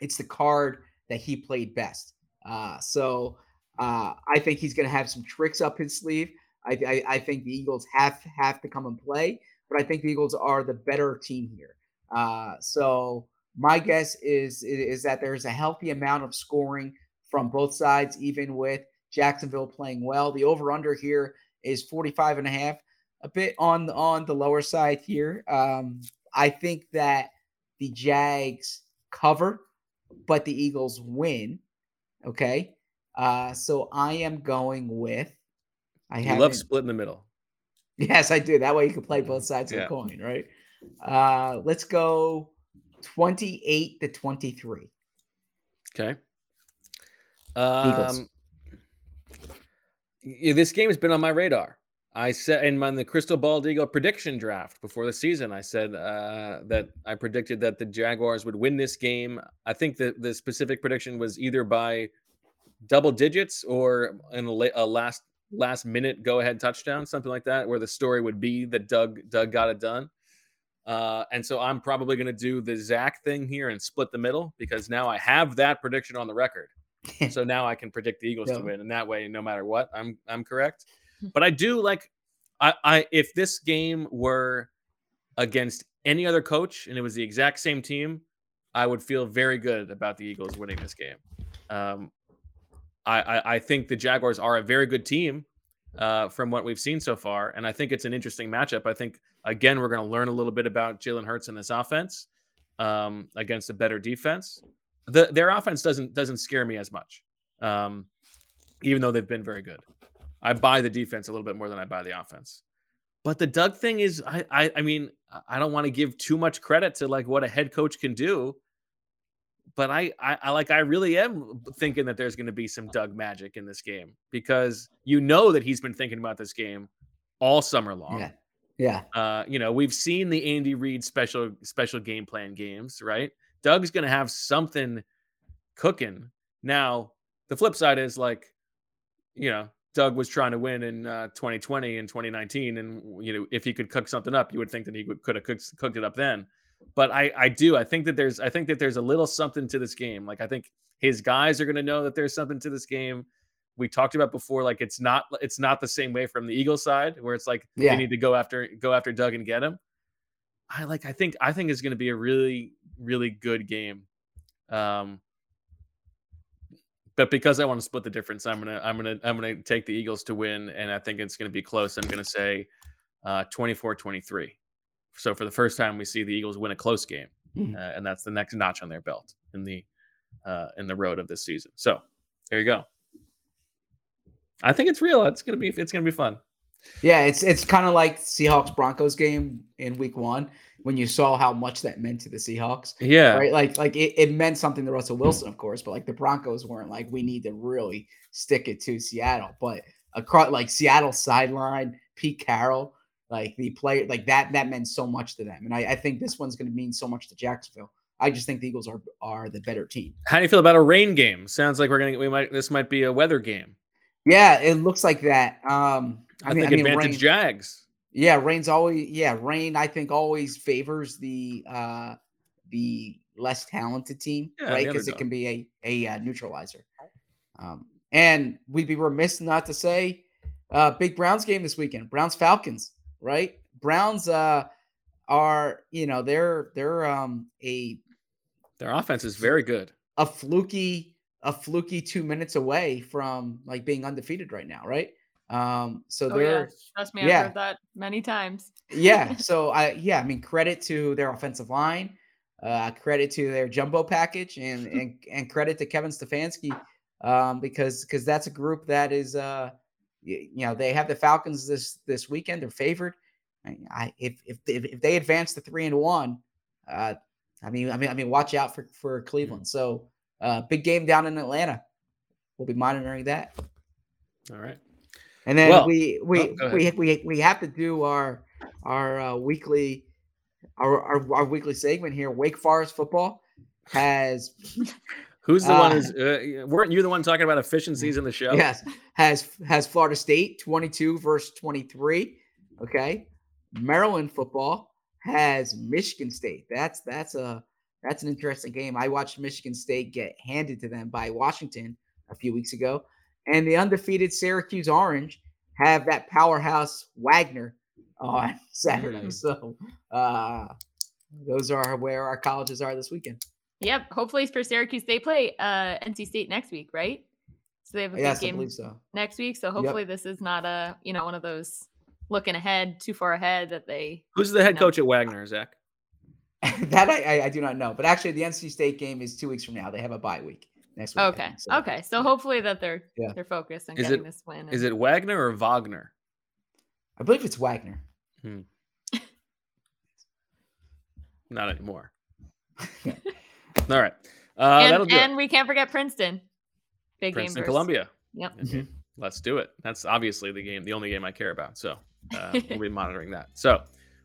It's the card that he played best. Uh so uh I think he's going to have some tricks up his sleeve. I, I I think the Eagles have have to come and play, but I think the Eagles are the better team here. Uh, so my guess is is that there's a healthy amount of scoring from both sides, even with Jacksonville playing well. The over under here is 45 and a half, a bit on on the lower side here. Um, I think that the Jags cover, but the Eagles win. Okay. Uh, so I am going with I have love split in the middle. Yes, I do. That way you can play both sides of the coin, right? Uh, let's go 28 to 23. Okay. Eagles. Um, yeah, this game has been on my radar. I said in my in the Crystal Ball Eagle prediction draft before the season, I said uh, that I predicted that the Jaguars would win this game. I think that the specific prediction was either by double digits or in a last last minute go ahead touchdown, something like that, where the story would be that Doug Doug got it done. Uh, and so I'm probably going to do the Zach thing here and split the middle because now I have that prediction on the record. so now I can predict the Eagles Yeah. to win, and that way, no matter what, I'm I'm correct. But I do like I, I if this game were against any other coach and it was the exact same team, I would feel very good about the Eagles winning this game. Um, I, I think the Jaguars are a very good team. uh, from what we've seen so far. And I think it's an interesting matchup. I think again we're going to learn a little bit about Jalen Hurts and this offense um, against a better defense. The, their offense doesn't doesn't scare me as much, um, even though they've been very good. I buy the defense a little bit more than I buy the offense. But the Doug thing is, I I, I mean, I don't want to give too much credit to like what a head coach can do but I, I, I like I really am thinking that there's going to be some Doug magic in this game because you know that he's been thinking about this game all summer long. Yeah. Yeah. Uh, you know, we've seen the Andy Reid special special game plan games, right? Doug's going to have something cooking. Now, the flip side is like, you know, Doug was trying to win in uh, 2020 and 2019, and you know, if he could cook something up, you would think that he would, could have cooked, cooked it up then but I I do I think that there's I think that there's a little something to this game. Like I think his guys are going to know that there's something to this game. We talked about before, like it's not it's not the same way from the Eagle side where it's like Yeah. they need to go after go after Doug and get him. I like I think I think it's going to be a really really good game. Um, but because I want to split the difference, I'm gonna I'm gonna I'm gonna take the Eagles to win, and I think it's gonna be close. I'm gonna say uh, 24-23. So for the first time, we see the Eagles win a close game, Mhm. uh, and that's the next notch on their belt in the uh, in the road of this season. So there you go. I think it's real. It's gonna be it's gonna be fun. Yeah, it's it's kind of like Seahawks Broncos game in week one when you saw how much that meant to the Seahawks. Yeah. Right. Like like it, it meant something to Russell Wilson, of course, but like the Broncos weren't like we need to really stick it to Seattle. But across like Seattle sideline, Pete Carroll, like the player like that that meant so much to them. And I, I think this one's gonna mean so much to Jacksonville. I just think the Eagles are are the better team. How do you feel about a rain game? Sounds like we're gonna we might this might be a weather game. Yeah, it looks like that. Um I, think advantage rain- Jags. Yeah, rain's always yeah, rain I think always favors the uh the less talented team, Yeah, right? Because it can be a a uh, neutralizer. Um and we'd be remiss not to say uh big Browns game this weekend. Browns Falcons, right? Browns uh are, you know, they're they're um a Their offense is very good. a fluky a fluky 2 minutes away from like being undefeated right now, right? Um so Oh, they're Trust me, I've yeah. heard that many times. yeah. So I yeah, I mean credit to their offensive line, uh, credit to their jumbo package, and and and credit to Kevin Stefanski, um, because because that's a group that is uh, y- you know they have the Falcons this this weekend. They're favored. I, if if if if they advance to three and one, uh, I mean I mean I mean watch out for for Cleveland. So uh, big game down in Atlanta. We'll be monitoring that. All right. And then Well- we we, oh, we we we have to do our our uh, weekly our, our our weekly segment here. Wake Forest football has Who's the one Uh, who's uh, weren't you the one talking about efficiencies in the show? yes has has Florida State twenty two versus twenty three. Okay, Maryland football has Michigan State. That's that's a that's an interesting game. I watched Michigan State get handed to them by Washington a few weeks ago, and the undefeated Syracuse Orange have that powerhouse Wagner on Saturday. Mm. So uh, those are where our colleges are this weekend. Yep. Hopefully for Syracuse, they play uh, NC State next week, right? So they have a Yes, big game believe so. next week. So hopefully this is not a you know one of those looking ahead too far ahead that they. Who's the head No. coach at Wagner, Zach? that I, I I do not know, but actually the NC State game is two weeks from now. They have a bye week next week. Okay. think, so- Okay. So hopefully that they're Yeah. they're focused on Is getting it this win. is it Wagner or Wagner? I believe it's Wagner. Hmm. Not anymore. All right. Uh, and, that'll do and it. we can't forget Princeton. Big Princeton, game. versus- Columbia. Yep. Okay, Let's do it. That's obviously the game, the only game I care about. So uh, we'll be monitoring that. So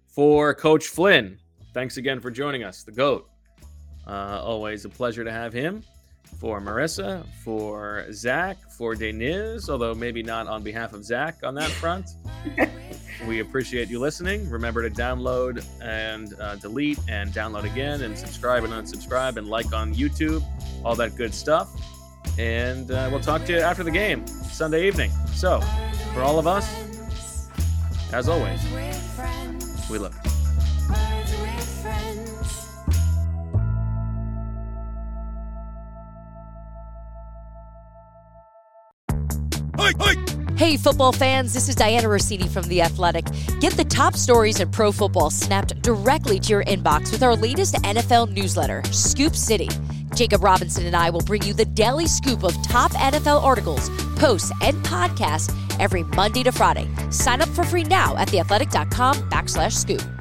for Coach Flynn, thanks again for joining us, the GOAT. Uh, always a pleasure to have him. For Marissa, for Zach, for Deniz, although maybe not on behalf of Zach on that front. we appreciate you listening. Remember to download and uh, delete and download again and subscribe and unsubscribe and like on YouTube, all that good stuff. And uh, we'll talk to you after the game, Sunday evening. So, for all of us, as always, we love you. Hey, football fans, this is Dianna Russini from The Athletic. Get the top stories in pro football snapped directly to your inbox with our latest NFL newsletter, Scoop City. Jacob Robinson and I will bring you the daily scoop of top NFL articles, posts, and podcasts every Monday to Friday. Sign up for free now at theathletic.com backslash scoop.